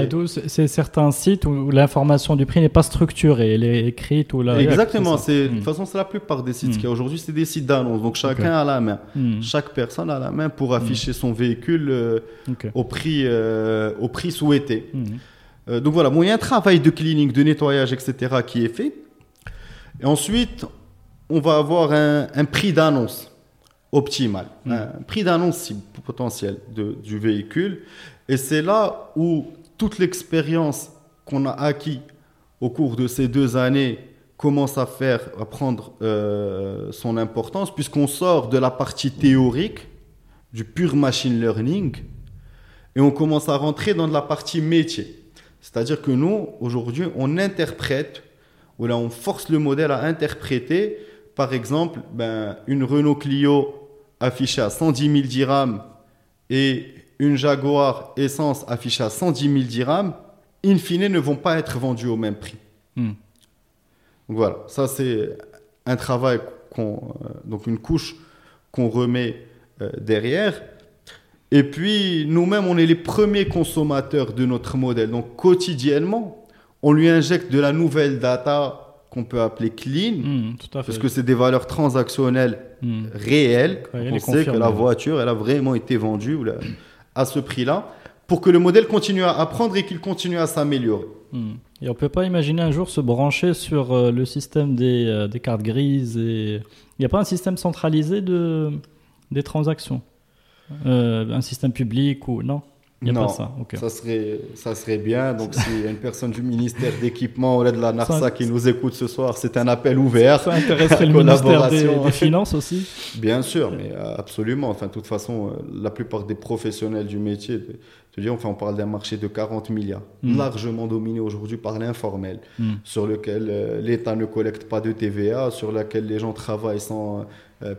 c'est certains sites où l'information du prix n'est pas structurée elle est écrite ou là exactement c'est de toute hmm. façon c'est la plupart des sites hmm. qu'il y a aujourd'hui c'est des sites d'annonce. Donc chacun a la main. Hmm. chaque personne a la main pour afficher son véhicule euh, au prix au prix souhaité. Donc voilà. Bon il y a un travail de cleaning de nettoyage etc qui est fait. Et ensuite on va avoir un, un prix d'annonce optimal, mm. un prix d'annonce potentiel de, du véhicule. Et c'est là où toute l'expérience qu'on a acquis au cours de ces deux années commence à faire à prendre euh, son importance puisqu'on sort de la partie théorique du pur machine learning et on commence à rentrer dans de la partie métier. C'est-à-dire que nous, aujourd'hui, on interprète, ou là, on force le modèle à interpréter, par exemple, ben, une Renault Clio affichée à 110 000 dirhams et une Jaguar essence affichée à 110 000 dirhams, in fine, ne vont pas être vendues au même prix. Hmm. Donc voilà, ça c'est un travail, qu'on, euh, donc une couche qu'on remet euh, derrière. Et puis nous-mêmes, on est les premiers consommateurs de notre modèle. Donc quotidiennement, on lui injecte de la nouvelle data qu'on peut appeler clean, hmm, parce que c'est des valeurs transactionnelles hmm. réelles. on sait que la voiture, elle a vraiment été vendue à ce prix-là, pour que le modèle continue à apprendre et qu'il continue à s'améliorer. Hmm. Et on ne peut pas imaginer un jour se brancher sur euh, le système des, euh, des, cartes grises. Et... Il n'y a pas un système centralisé de, des transactions? Euh, Un système public ou non? Non, ça. ça. serait, ça serait bien. Donc, s'il y a une personne du ministère d'équipement ou de la NARSA qui nous écoute ce soir, c'est un appel ouvert. Ça intéresserait le ministère des, Finances aussi Bien sûr, mais euh, absolument. Enfin, de toute façon, euh, la plupart des professionnels du métier, je dis, enfin, on parle d'un marché de 40 milliards, hmm. largement dominé aujourd'hui par l'informel, hmm. sur lequel euh, l'État ne collecte pas de TVA, sur lequel les gens travaillent sans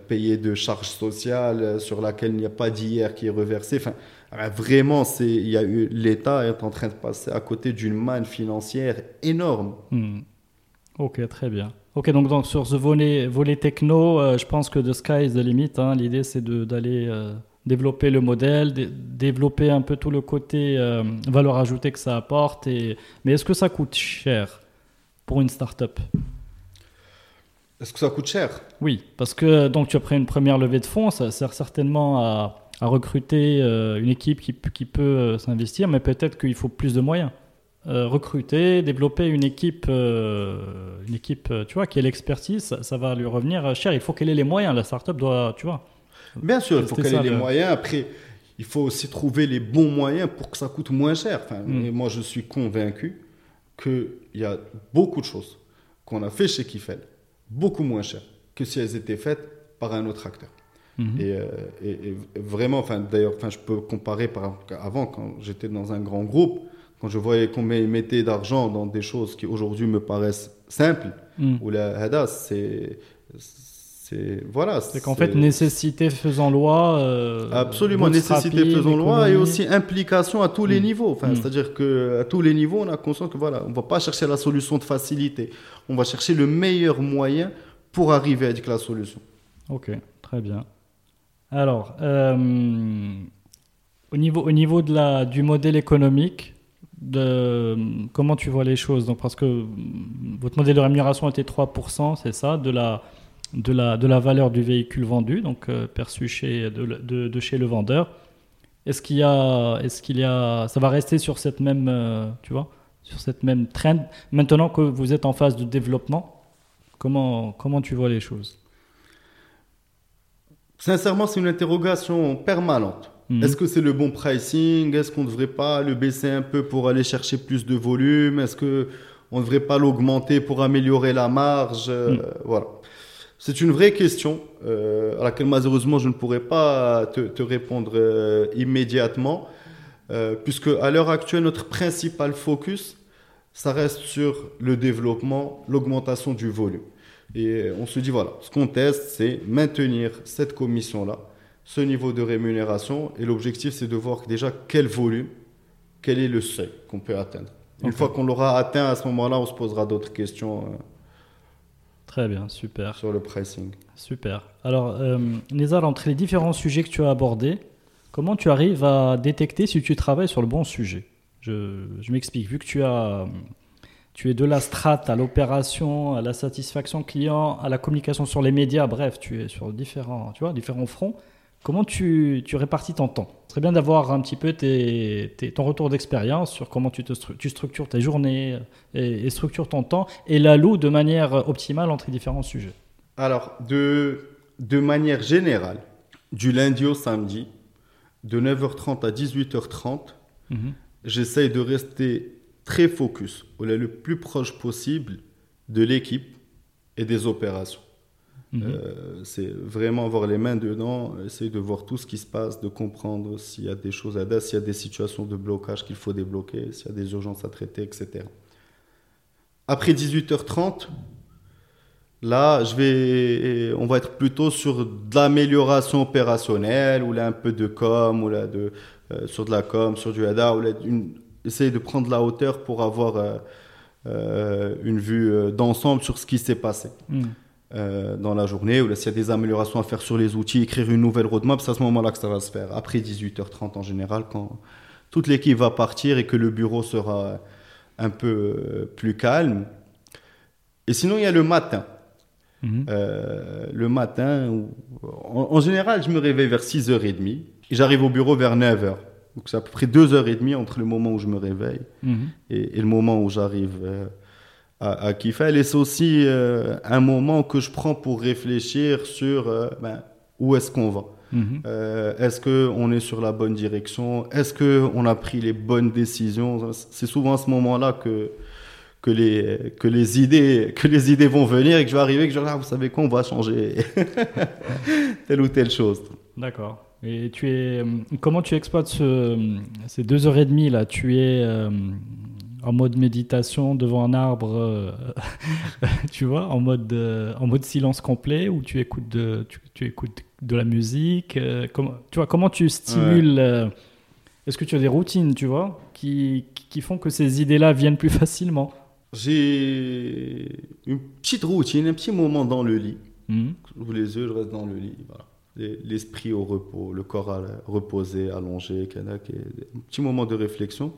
payer de charges sociales, sur laquelle il n'y a pas d'hier qui est reversé. Enfin, vraiment, c'est, il y a eu, l'État est en train de passer à côté d'une manne financière énorme. Hmm. Ok, très bien. Ok, donc, donc sur ce volet, volet techno, euh, je pense que the sky is the limit. Hein. L'idée, c'est d'aller euh, développer le modèle, développer un peu tout le côté euh, valeur ajoutée que ça apporte. Et... Mais est-ce que ça coûte cher pour une startup? Est-ce que ça coûte cher? Oui, parce que donc tu as pris une première levée de fonds, ça sert certainement à à recruter euh, une équipe qui, qui peut euh, s'investir, mais peut-être qu'il faut plus de moyens. Euh, recruter, développer une équipe, une équipe, tu vois, qui ait l'expertise, ça, va lui revenir cher. Il faut qu'elle ait les moyens. La startup doit, tu vois. Bien sûr, il faut qu'elle ait les moyens. Après, il faut aussi trouver les bons moyens pour que ça coûte moins cher. Enfin, mm. moi, je suis convaincu qu'il y a beaucoup de choses qu'on a fait chez Kiffel, beaucoup moins cher que si elles étaient faites par un autre acteur. Mhm. Euh, et, vraiment, enfin, d'ailleurs, enfin, je peux comparer par avant, quand j'étais dans un grand groupe, quand je voyais ils mettaient d'argent dans des choses qui aujourd'hui me paraissent simples, mhm. ou la HADA, c'est. Voilà. C'est qu'en fait, nécessité faisant loi. Euh, Absolument, nécessité faisant loi et aussi implication à tous les mhm. niveaux. Enfin, C'est-à-dire qu'à tous les niveaux, on a conscience que voilà, on ne va pas chercher la solution de facilité. On va chercher le meilleur moyen pour arriver avec la solution. Ok, très bien. Alors, euh, au niveau, au niveau de la, du modèle économique, de, comment tu vois les choses? Donc, Parce que votre modèle de rémunération était 3%, c'est ça, de la, de, la, de la valeur du véhicule vendu, donc euh, perçu chez, de, de, chez le vendeur. Est-ce qu'il y a, est-ce qu'il y a, ça va rester sur cette même, euh, tu vois, sur cette même trend? Maintenant que vous êtes en phase de développement Comment, comment tu vois les choses? Sincèrement, c'est une interrogation permanente. Mhm. Est-ce que c'est le bon pricing? Est-ce qu'on ne devrait pas le baisser un peu pour aller chercher plus de volume? Est-ce que on ne devrait pas l'augmenter pour améliorer la marge? Euh, mhm. Voilà. C'est une vraie question euh, à laquelle malheureusement je ne pourrais pas te, répondre euh, immédiatement, puisque à l'heure actuelle notre principal focus, ça reste sur le développement, l'augmentation du volume. Et on se dit, voilà, ce qu'on teste, c'est maintenir cette commission-là, ce niveau de rémunération. Et l'objectif, c'est de voir déjà quel volume, quel est le seuil qu'on peut atteindre. Une fois qu'on l'aura atteint, à ce moment-là, on se posera d'autres questions. Euh, Très bien, super. Sur le pricing. Super. Alors, euh, entre les différents sujets que tu as abordés, comment tu arrives à détecter si tu travailles sur le bon sujet? Je, je m'explique. Vu que tu as tu es de la strat à l'opération, à la satisfaction client, à la communication sur les médias, bref, tu es sur différents, tu vois, différents fronts. Comment tu, tu répartis ton temps? Ce serait bien d'avoir un petit peu tes, ton retour d'expérience sur comment tu, te tu structures tes journées et, et structures ton temps et l'alloues de manière optimale entre les différents sujets. Alors, de, de manière générale, du lundi au samedi, de 9h30 à 18h30, mhm. j'essaye de rester très focus, on est le plus proche possible de l'équipe et des opérations. Mhm. Euh, c'est vraiment avoir les mains dedans, essayer de voir tout ce qui se passe, de comprendre s'il y a des choses à dire, s'il y a des situations de blocage qu'il faut débloquer, s'il y a des urgences à traiter, etc. Après 18h30, là, je vais, on va être plutôt sur de l'amélioration opérationnelle, ou là un peu de com, ou là de, euh, sur de la com, sur du ADA, ou là une, essayer de prendre la hauteur pour avoir euh, euh, une vue euh, d'ensemble sur ce qui s'est passé. Hmm. dans la journée, ou s'il y a des améliorations à faire sur les outils, écrire une nouvelle roadmap, c'est à ce moment-là que ça va se faire. Après 18h30 en général, quand toute l'équipe va partir et que le bureau sera un peu plus calme. Et sinon, il y a le matin. Hmm. le matin, en, en, général, je me réveille vers 6h30 et j'arrive au bureau vers 9h. Donc c'est à peu près deux heures et demie entre le moment où je me réveille mhm. et, le moment où j'arrive euh, à, à Kifel. Et c'est aussi euh, un moment que je prends pour réfléchir sur euh, ben, où est-ce qu'on va. Mhm. est-ce qu'on est sur la bonne direction? Est-ce qu'on a pris les bonnes décisions? C'est souvent à ce moment-là que, que, les, que, les idées, que les idées vont venir et que je vais arriver et que je vais dire, ah, vous savez quoi, on va changer *laughs* telle ou telle chose. D'accord. Et tu es, comment tu exploites ces deux heures et demie là? Tu es euh, en mode méditation devant un arbre, euh, *laughs* tu vois, en mode, euh, en mode silence complet, ou tu écoutes de, tu, écoutes de la musique comment, Tu vois, comment tu stimules Est-ce que tu as des routines, tu vois, qui, qui font que ces idées-là viennent plus *laughs* facilement? J'ai une petite routine, un petit moment dans le lit. Mmh. J'ouvre les yeux, je reste dans le lit. Voilà l'esprit au repos, le corps reposé, allongé, un petit moment de réflexion.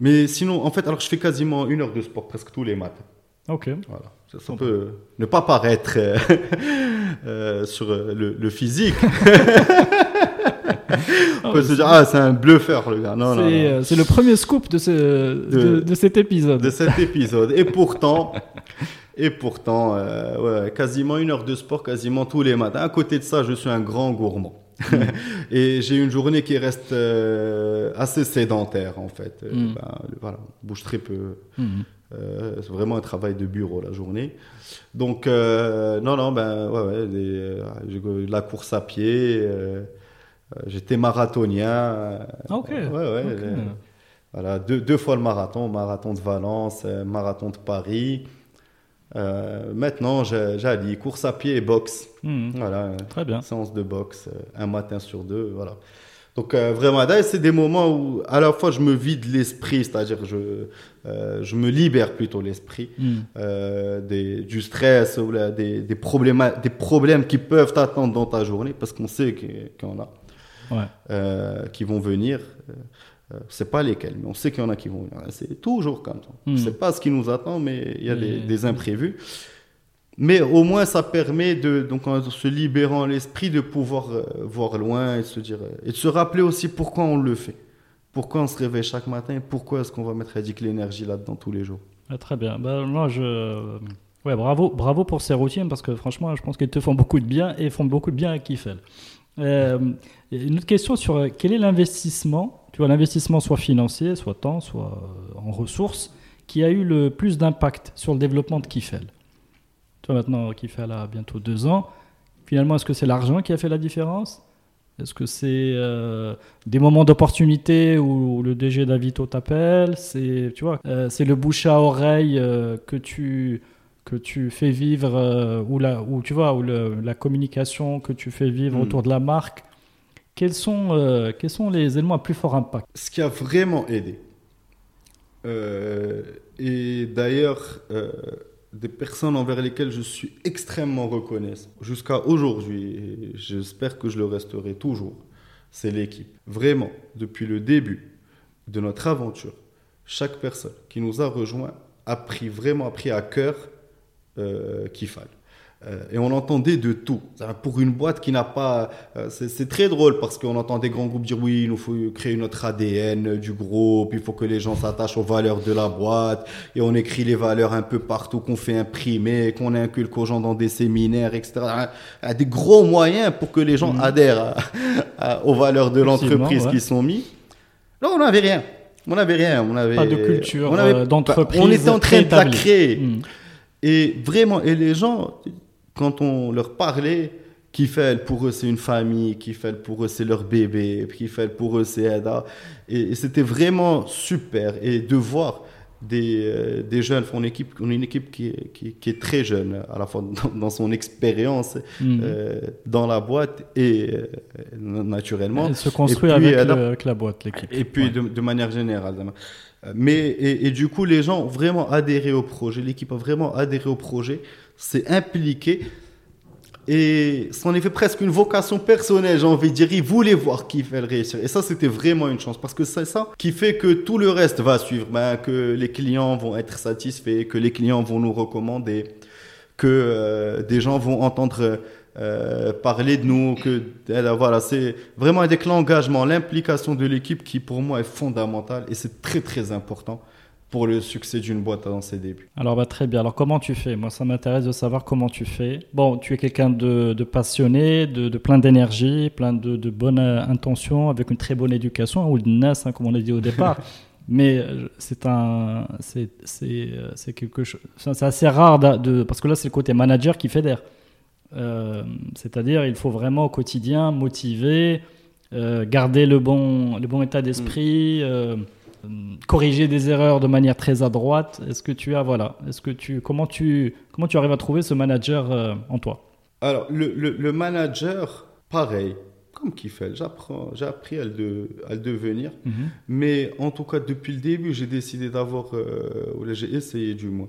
Mais sinon, en fait, alors je fais quasiment une heure de sport presque tous les matins. Ok. Voilà. Ça, peut ne pas paraître euh, *laughs* euh, sur le, physique. *laughs* On peut se dire, ah, c'est un bluffeur, le gars. Non, non, euh, c'est le premier scoop de, ce, de, de, cet épisode. De cet épisode. Et pourtant, et pourtant, euh, ouais, quasiment une heure de sport, quasiment tous les matins. À côté de ça, je suis un grand gourmand. Mm. *laughs* et j'ai une journée qui reste euh, assez sédentaire, en fait. Euh, mm. Ben, voilà, bouge très peu. Mm. c'est vraiment un travail de bureau la journée. Donc, non, non, ben, ouais, ouais, la course à pied. J'étais marathonien. Ok. Ouais, ouais. voilà, deux, deux, fois le marathon, marathon de Valence, marathon de Paris. Euh, maintenant, j'allie course à pied et boxe. Hmm. Voilà. Très bien. Séance de boxe, euh, un matin sur deux. Voilà. Donc euh, vraiment, c'est des moments où à la fois je me vide l'esprit, c'est-à-dire je, je me libère plutôt l'esprit hmm. du stress ou des, des, problèmes, des problèmes qui peuvent t'attendre dans ta journée parce qu'on sait qu'il y en a ouais. qui vont venir. Euh, c'est pas lesquels, mais on sait qu'il y en a qui vont venir. C'est toujours comme ça. Hmm. C'est pas ce qui nous attend, mais il y a des, imprévus. Mais au moins, ça permet de, donc en se libérant l'esprit, de pouvoir euh, voir loin et se dire euh, et de se rappeler aussi pourquoi on le fait, pourquoi on se réveille chaque matin, pourquoi est-ce qu'on va mettre l'énergie là-dedans tous les jours. Ah, très bien. Ben, moi, je ouais, bravo, bravo pour ces routines parce que franchement, je pense qu'elles te font beaucoup de bien et font beaucoup de bien à Kiffel. Une autre question sur quel est l'investissement, tu vois, l'investissement soit financier, soit temps, soit en ressources, qui a eu le plus d'impact sur le développement de Kifel Tu vois, maintenant, Kifel a bientôt deux ans. Finalement, est-ce que c'est l'argent qui a fait la différence? Est-ce que c'est euh, des moments d'opportunité où le DG d'Avito t'appelle C'est euh, c'est le bouche à oreille euh, que tu que tu fais vivre ou la ou tu vois ou la communication que tu fais vivre hmm. autour de la marque. Quels sont quels sont les éléments à plus fort impact? Ce qui a vraiment aidé. et d'ailleurs des personnes envers lesquelles je suis extrêmement reconnaissant jusqu'à aujourd'hui, et j'espère que je le resterai toujours, c'est l'équipe. Vraiment, depuis le début de notre aventure, chaque personne qui nous a rejoints a pris vraiment a pris à cœur euh, qu'il fallait. Euh, et on entendait de tout. Pour une boîte qui n'a pas... Euh, c'est très drôle parce qu'on entend des grands groupes dire oui, il nous faut créer notre ADN du groupe, il faut que les gens s'attachent aux valeurs de la boîte, et on écrit les valeurs un peu partout, qu'on fait imprimer, qu'on inculque aux gens dans des séminaires, etc. Des gros moyens pour que les gens mhm. adhèrent aux valeurs de l'entreprise qui sont mis. Là, on n'avait rien. On n'avait rien. On avait, pas de culture d'entreprise. On était en train de la créer. Mhm. Et vraiment, et les gens, quand on leur parlait, Kiffel, pour eux, c'est une famille, Kiffel, pour eux, c'est leur bébé, Kiffel, pour eux, c'est Ada. Et, c'était vraiment super. Et de voir des, euh, des jeunes, on, équipe, on est une équipe qui, qui, est très jeune, à la fois dans, son expérience mhm. euh, dans la boîte et euh, naturellement. Elle se construit avec, la boîte, l'équipe. Et puis de, manière générale. Mais, et, du coup, les gens ont vraiment adhéré au projet, l'équipe a vraiment adhéré au projet c'est impliqué. Et c'en est fait presque une vocation personnelle, j'ai envie de dire. Il voulait voir qui fait le réussir. Et ça, c'était vraiment une chance. Parce que c'est ça qui fait que tout le reste va suivre. Ben, que les clients vont être satisfaits, que les clients vont nous recommander, que euh, des gens vont entendre parler de nous. Que, voilà, c'est vraiment avec l'engagement, l'implication de l'équipe qui, pour moi, est fondamentale. Et c'est très, très important pour le succès d'une boîte dans ses débuts. Alors bah, très bien. Alors comment tu fais? Moi ça m'intéresse de savoir comment tu fais. Bon, tu es quelqu'un de, passionné, de, plein d'énergie, plein de, bonnes intentions, avec une très bonne éducation, ou de NAS, hein, comme on a dit au départ. *laughs* Mais euh, c'est un, c'est, euh, c'est, quelque chose, c'est assez rare de, parce que là c'est le côté manager qui fédère. Euh, c'est-à-dire il faut vraiment au quotidien motiver, garder le bon, le bon état d'esprit. Mm. Euh, corriger des erreurs de manière très adroite Est-ce que tu as voilà Est-ce que tu comment tu comment tu arrives à trouver ce manager euh, en toi? Alors le, le, manager, pareil, comme Kiffel, j'apprends, j'ai appris à le, à le devenir. Mhm. Mais en tout cas, depuis le début, j'ai décidé d'avoir, euh, ou j'ai essayé du moins,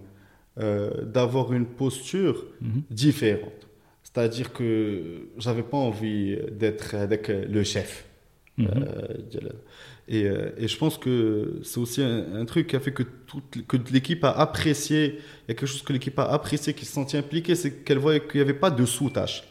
d'avoir une posture mhm. différente. C'est-à-dire que j'avais pas envie d'être avec le chef. Mhm. Et, euh, et, je pense que c'est aussi un, truc qui a fait que, toute, que l'équipe a apprécié, il y a quelque chose que l'équipe a apprécié, qui se sentit impliquée, c'est qu'elle voyait qu'il n'y avait pas de sous-tâches.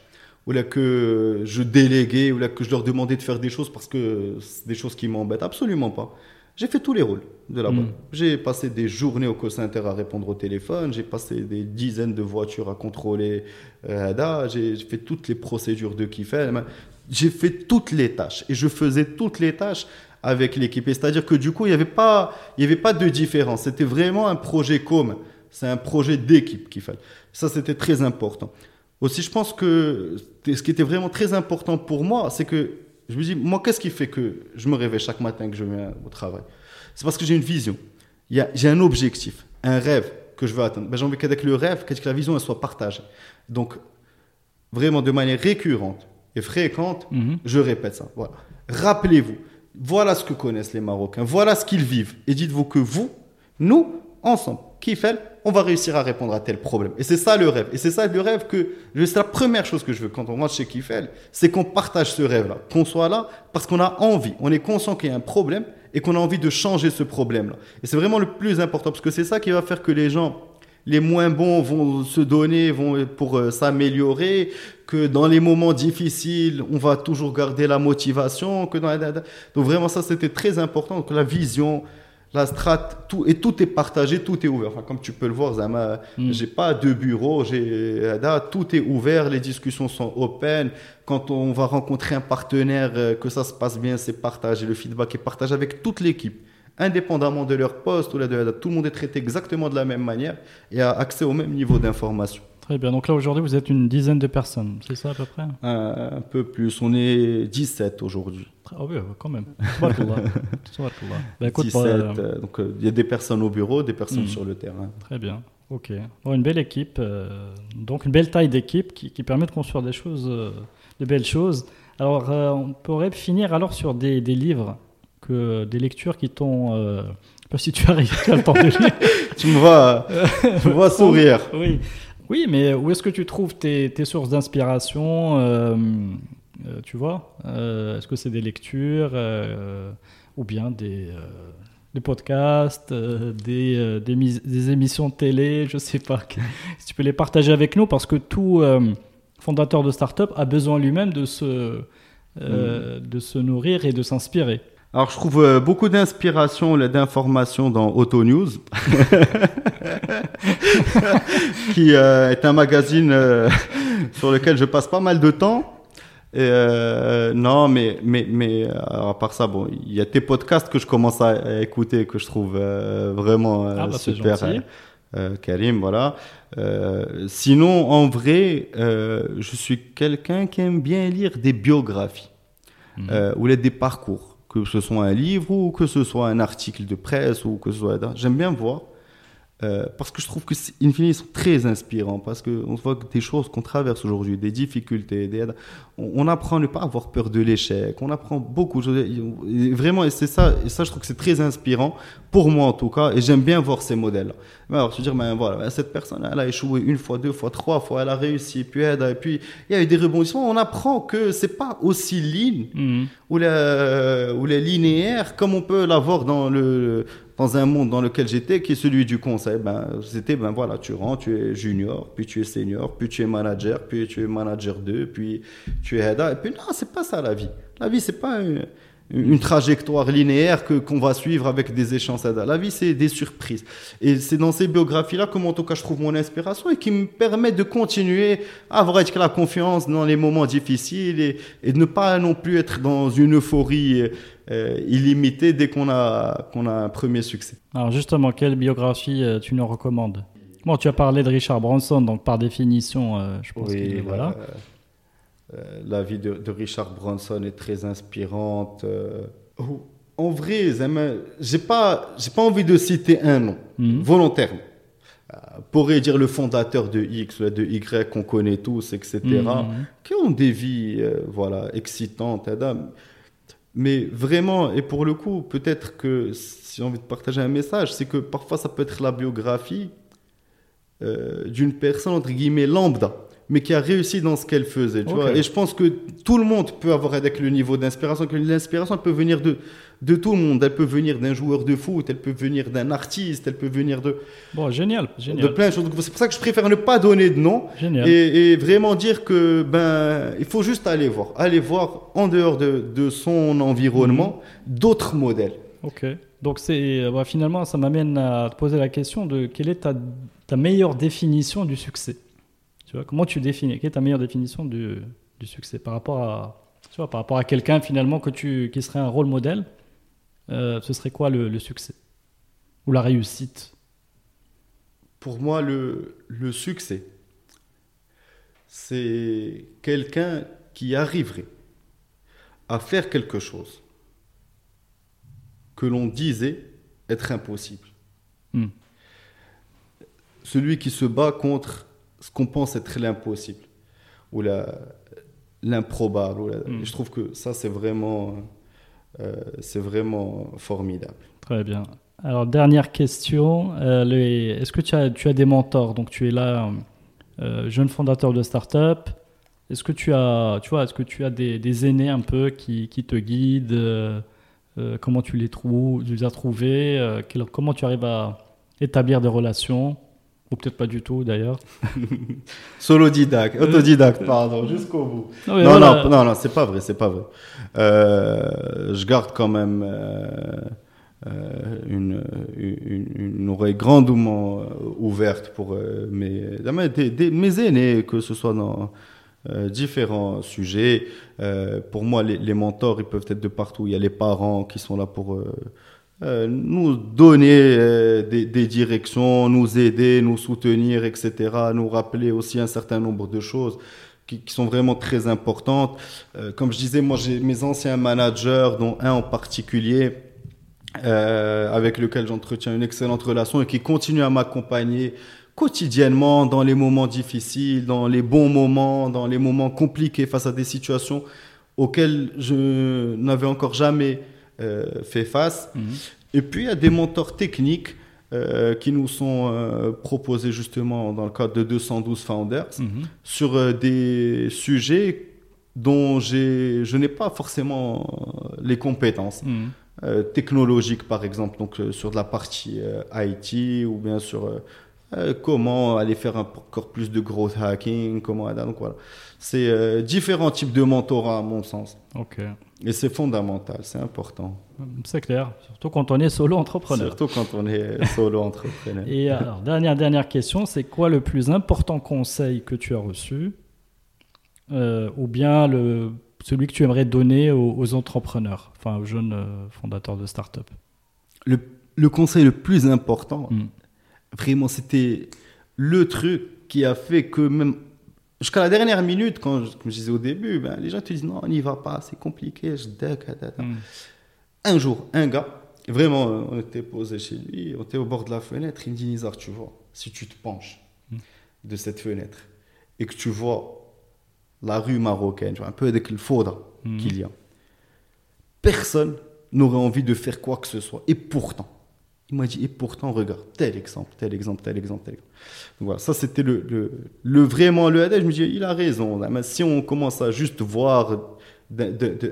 Ou là que je déléguais, ou là que je leur demandais de faire des choses parce que c'est des choses qui m'embêtent. Absolument pas. J'ai fait tous les rôles de la boîte. Mm. J'ai passé des journées au call center à répondre au téléphone, j'ai passé des dizaines de voitures à contrôler euh, j'ai fait toutes les procédures de Kiffel. J'ai fait toutes les tâches et je faisais toutes les tâches avec l'équipe. C'est-à-dire que du coup, il n'y avait, pas, il y avait pas de différence. C'était vraiment un projet commun. C'est un projet d'équipe qu'il fallait. Ça, c'était très important. Aussi, je pense que ce qui était vraiment très important pour moi, c'est que je me dis, moi, qu'est-ce qui fait que je me réveille chaque matin que je viens au travail? C'est parce que j'ai une vision. J'ai un objectif, un rêve que je veux atteindre. Ben, j'ai envie qu'avec le rêve, que la vision elle soit partagée. Donc, vraiment de manière récurrente et fréquente, mhm. je répète ça. Voilà. Rappelez-vous, voilà ce que connaissent les Marocains. Voilà ce qu'ils vivent. Et dites-vous que vous, nous, ensemble, Kiffel, on va réussir à répondre à tel problème. Et c'est ça le rêve. Et c'est ça le rêve que, c'est la première chose que je veux quand on marche chez Kiffel, c'est qu'on partage ce rêve-là. Qu'on soit là parce qu'on a envie. On est conscient qu'il y a un problème et qu'on a envie de changer ce problème-là. Et c'est vraiment le plus important parce que c'est ça qui va faire que les gens les moins bons vont se donner vont pour euh, s'améliorer, que dans les moments difficiles, on va toujours garder la motivation, que dans donc vraiment ça c'était très important, que la vision, la strat, tout, et tout est partagé, tout est ouvert. Enfin, comme tu peux le voir, Zama, mm. j'ai pas de bureau, j'ai, tout est ouvert, les discussions sont open. Quand on va rencontrer un partenaire, euh, que ça se passe bien, c'est partagé, le feedback est partagé avec toute l'équipe indépendamment de leur poste ou de, tout le monde est traité exactement de la même manière et a accès au même niveau d'information. Très bien. Donc là, aujourd'hui, vous êtes une dizaine de personnes, c'est ça à peu près? Un, peu plus. On est 17 aujourd'hui. Ah oui, quand même. *laughs* bah, écoute, 17, euh, donc euh, il y a des personnes au bureau, des personnes hmm. sur le terrain. Très bien. Ok. Bon, une belle équipe, euh, donc une belle taille d'équipe qui, qui, permet de construire des choses, de belles choses. Alors, on pourrait finir alors sur des, des livres, que, des lectures qui t'ont. Euh, *laughs* pas si tu arrives à le temps de lire. *laughs* tu me vois, tu me vois sourire. Oui. Oui, mais où est-ce que tu trouves tes, sources d'inspiration euh, euh, Tu vois euh, Est-ce que c'est des lectures ou bien des, des podcasts, des, des, émissions de télé Je sais pas. *laughs* si tu peux les partager avec nous, parce que tout fondateur de start-up a besoin lui-même de se, mm. de se nourrir et de s'inspirer. Alors, je trouve beaucoup d'inspiration et d'informations dans Auto News. *laughs* qui euh, est un magazine euh, sur lequel je passe pas mal de temps. Euh, non, mais, mais, mais à part ça, bon, il y a tes podcasts que je commence à, écouter que je trouve vraiment ah, bah, super. Karim, voilà. sinon, en vrai, je suis quelqu'un qui aime bien lire des biographies mhm. ou des parcours, que ce soit un livre ou que ce soit un article de presse ou que ce soit. J'aime bien voir euh, parce que je trouve que, in fine, ils sont très inspirants. Parce qu'on voit que des choses qu'on traverse aujourd'hui, des difficultés, des... On, apprend à ne pas avoir peur de l'échec. On apprend beaucoup de choses. vraiment, et c'est ça, et ça, je trouve que c'est très inspirant, pour moi en tout cas, et j'aime bien voir ces modèles. Alors, se dire, ben voilà, cette personne, elle a échoué une fois, deux fois, trois fois, elle a réussi, puis elle, et puis il y a eu des rebondissements. On apprend que c'est pas aussi ligne mmh. ou, la, ou la linéaire comme on peut l'avoir dans le dans un monde dans lequel j'étais, qui est celui du conseil, ben, c'était, ben voilà, tu rentres, tu es junior, puis tu es senior, puis tu es manager, puis tu es manager 2, puis tu es head Et puis non, c'est pas ça la vie. La vie, c'est pas une trajectoire linéaire que qu'on va suivre avec des échanges. La vie, c'est des surprises. Et c'est dans ces biographies-là que, en tout cas, je trouve mon inspiration et qui me permet de continuer à avoir la confiance dans les moments difficiles et, et de ne pas non plus être dans une euphorie euh, illimitée dès qu'on a, qu'on a un premier succès. Alors justement, quelle biographie euh, tu nous recommandes? Bon, tu as parlé de Richard Branson, donc par définition, euh, je pense que voilà. Euh, la vie de, Richard Branson est très inspirante. Euh, en vrai, j'ai pas, j'ai pas envie de citer un nom, mhm. volontairement. Euh, pourrait dire le fondateur de X, de Y qu'on connaît tous, etc., mhm. qui ont des vies voilà, excitantes. Mais vraiment, et pour le coup, peut-être que si j'ai envie de partager un message, c'est que parfois ça peut être la biographie d'une personne, entre guillemets, lambda mais qui a réussi dans ce qu'elle faisait. Tu vois et je pense que tout le monde peut avoir avec le niveau d'inspiration, que l'inspiration peut venir de, de tout le monde. Elle peut venir d'un joueur de foot, elle peut venir d'un artiste, elle peut venir de. Bon, génial, génial. De plein de choses. C'est pour ça que je préfère ne pas donner de nom. Et, et, vraiment dire que, ben, il faut juste aller voir. Aller voir en dehors de, de son environnement mhm. d'autres modèles. Ok. Donc, c'est, bah, finalement, ça m'amène à te poser la question de quelle est ta, ta meilleure définition du succès? Comment tu définis Quelle est ta meilleure définition du, succès par rapport à, tu vois, par rapport à quelqu'un finalement que tu, qui serait un rôle modèle euh, Ce serait quoi le, succès ou la réussite? Pour moi, le, le succès, c'est quelqu'un qui arriverait à faire quelque chose que l'on disait être impossible. Hmm. Celui qui se bat contre ce qu'on pense être l'impossible ou l'improbable. Hmm. Je trouve que ça, c'est vraiment, euh, c'est vraiment formidable. Très bien. Alors, dernière question. Euh, est-ce que tu as, tu as des mentors? Donc, tu es là, euh, jeune fondateur de start-up. Est-ce que tu as, tu vois, est-ce que tu as des, des, aînés un peu qui, qui te guident Comment tu les, trouves, tu les as trouvés Comment tu arrives à établir des relations? Ou peut-être pas du tout d'ailleurs. Solo *laughs* didacte, autodidacte, pardon, jusqu'au bout. Non, non, non, non, c'est pas vrai, c'est pas vrai. Euh, je garde quand même euh, une, une, oreille grandement ouverte pour mes, mes aînés, que ce soit dans différents sujets. pour moi, les, les, mentors, ils peuvent être de partout. Il y a les parents qui sont là pour euh, nous donner euh, des, des, directions, nous aider, nous soutenir, etc., nous rappeler aussi un certain nombre de choses qui, qui sont vraiment très importantes. Euh, comme je disais, moi j'ai mes anciens managers, dont un en particulier, avec lequel j'entretiens une excellente relation et qui continue à m'accompagner quotidiennement dans les moments difficiles, dans les bons moments, dans les moments compliqués face à des situations auxquelles je n'avais encore jamais euh, fait face. Mhm. Et puis, il y a des mentors techniques euh, qui nous sont euh, proposés justement dans le cadre de 212 Founders mhm. sur des sujets dont je n'ai pas forcément les compétences. Mhm. technologiques par exemple, donc sur de la partie IT ou bien sur comment aller faire encore plus de growth hacking, comment donc voilà. C'est différents types de mentorat à mon sens. Ok. Et c'est fondamental, c'est important. C'est clair, surtout quand on est solo entrepreneur. Surtout quand on est *laughs* solo entrepreneur. Et alors, dernière, dernière question, c'est quoi le plus important conseil que tu as reçu euh, ou bien le, celui que tu aimerais donner aux, entrepreneurs, enfin aux jeunes euh, fondateurs de start-up? Le, le, conseil le plus important, hmm. vraiment, c'était le truc qui a fait que même Jusqu'à la dernière minute, quand je, comme je disais au début, ben, les gens te disent non, on n'y va pas, c'est compliqué. Je mm. Un jour, un gars, vraiment, on était posé chez lui, on était au bord de la fenêtre, il me dit Nizar, tu vois, si tu te penches mm. de cette fenêtre et que tu vois la rue marocaine, tu vois, un peu avec le faudra mm. qu'il y a, personne n'aurait envie de faire quoi que ce soit. Et pourtant, il m'a dit, et pourtant, regarde, tel exemple, tel exemple, tel exemple, tel exemple. Donc voilà, ça c'était le, le, le, vraiment le Je me dis, il a raison. Mais si on commence à juste voir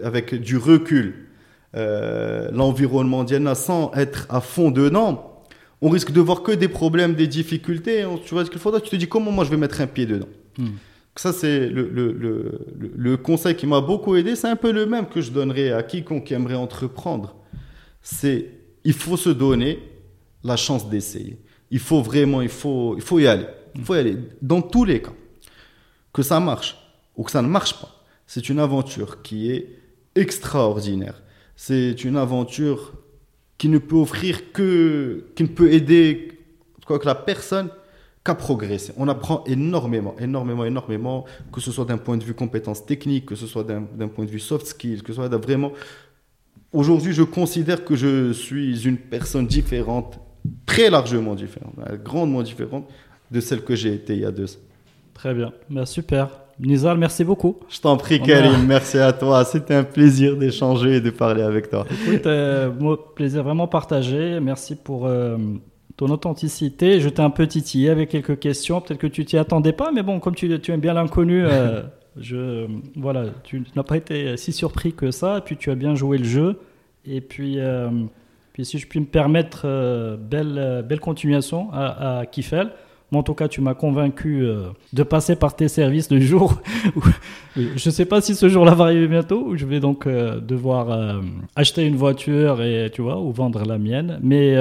avec du recul euh, l'environnement mondial sans être à fond dedans, on risque de voir que des problèmes, des difficultés. Tu vois ce qu'il faudra, tu te dis, comment moi je vais mettre un pied dedans? Hmm. Ça, c'est le, le, le, conseil qui m'a beaucoup aidé. C'est un peu le même que je donnerais à quiconque aimerait entreprendre. C'est il faut se donner la chance d'essayer. Il faut vraiment, il faut, il faut y aller. Il faut y aller. Dans tous les cas, que ça marche ou que ça ne marche pas, c'est une aventure qui est extraordinaire. C'est une aventure qui ne peut offrir que, qui ne peut aider quoi que la personne qu'à progresser. On apprend énormément, énormément, énormément, que ce soit d'un point de vue compétences techniques, que ce soit d'un point de vue soft skills, que ce soit vraiment Aujourd'hui, je considère que je suis une personne différente, très largement différente, grandement différente de celle que j'ai été il y a deux ans. Très bien, bah, super. Nizal, merci beaucoup. Je t'en prie, Karim, merci à toi. C'était un plaisir d'échanger et de parler avec toi. Écoute, euh, plaisir vraiment partagé. Merci pour euh, ton authenticité. Je t'ai un peu titillé avec quelques questions. Peut-être que tu t'y attendais pas, mais bon, comme tu, tu aimes bien l'inconnu, euh, *laughs* Je, voilà, tu n'as pas été si surpris que ça, et puis tu as bien joué le jeu. Et puis, euh, puis si je puis me permettre, euh, belle, euh, belle continuation à, à Kiffel. Moi, en tout cas, tu m'as convaincu de passer par tes services le jour. *laughs* je ne sais pas si ce jour-là va arriver bientôt, où je vais donc devoir acheter une voiture et tu vois, ou vendre la mienne. Mais,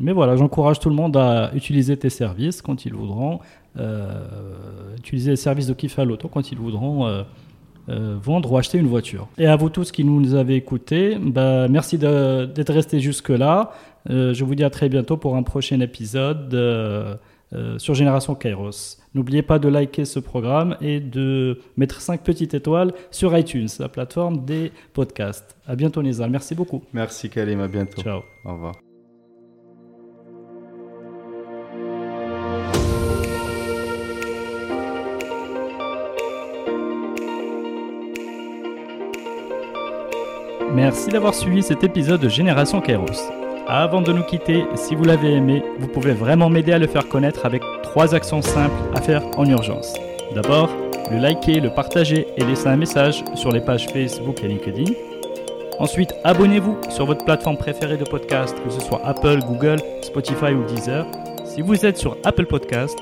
mais voilà, j'encourage tout le monde à utiliser tes services quand ils voudront. Euh, utiliser les services de Auto quand ils voudront euh, euh, vendre ou acheter une voiture. Et à vous tous qui nous avez écoutés, bah, merci d'être restés jusque-là. je vous dis à très bientôt pour un prochain épisode sur Génération Kairos. N'oubliez pas de liker ce programme et de mettre 5 petites étoiles sur iTunes, la plateforme des podcasts. À bientôt Nizal, merci beaucoup. Merci Kalim, à bientôt. Ciao. Au revoir. Merci d'avoir suivi cet épisode de Génération Kairos. Avant de nous quitter, si vous l'avez aimé, vous pouvez vraiment m'aider à le faire connaître avec trois actions simples à faire en urgence. D'abord, le liker, le partager et laisser un message sur les pages Facebook et LinkedIn. Ensuite, abonnez-vous sur votre plateforme préférée de podcast, que ce soit Apple, Google, Spotify ou Deezer. Si vous êtes sur Apple Podcast,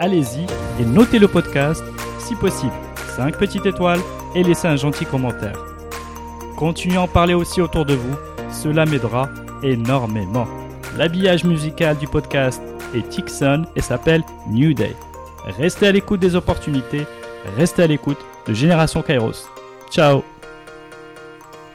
allez-y et notez le podcast si possible. 5 petites étoiles et laissez un gentil commentaire. Continuez à en parler aussi autour de vous, cela m'aidera énormément. L'habillage musical du podcast est Tixon et s'appelle New Day. Restez à l'écoute des opportunités, restez à l'écoute de Génération Kairos. Ciao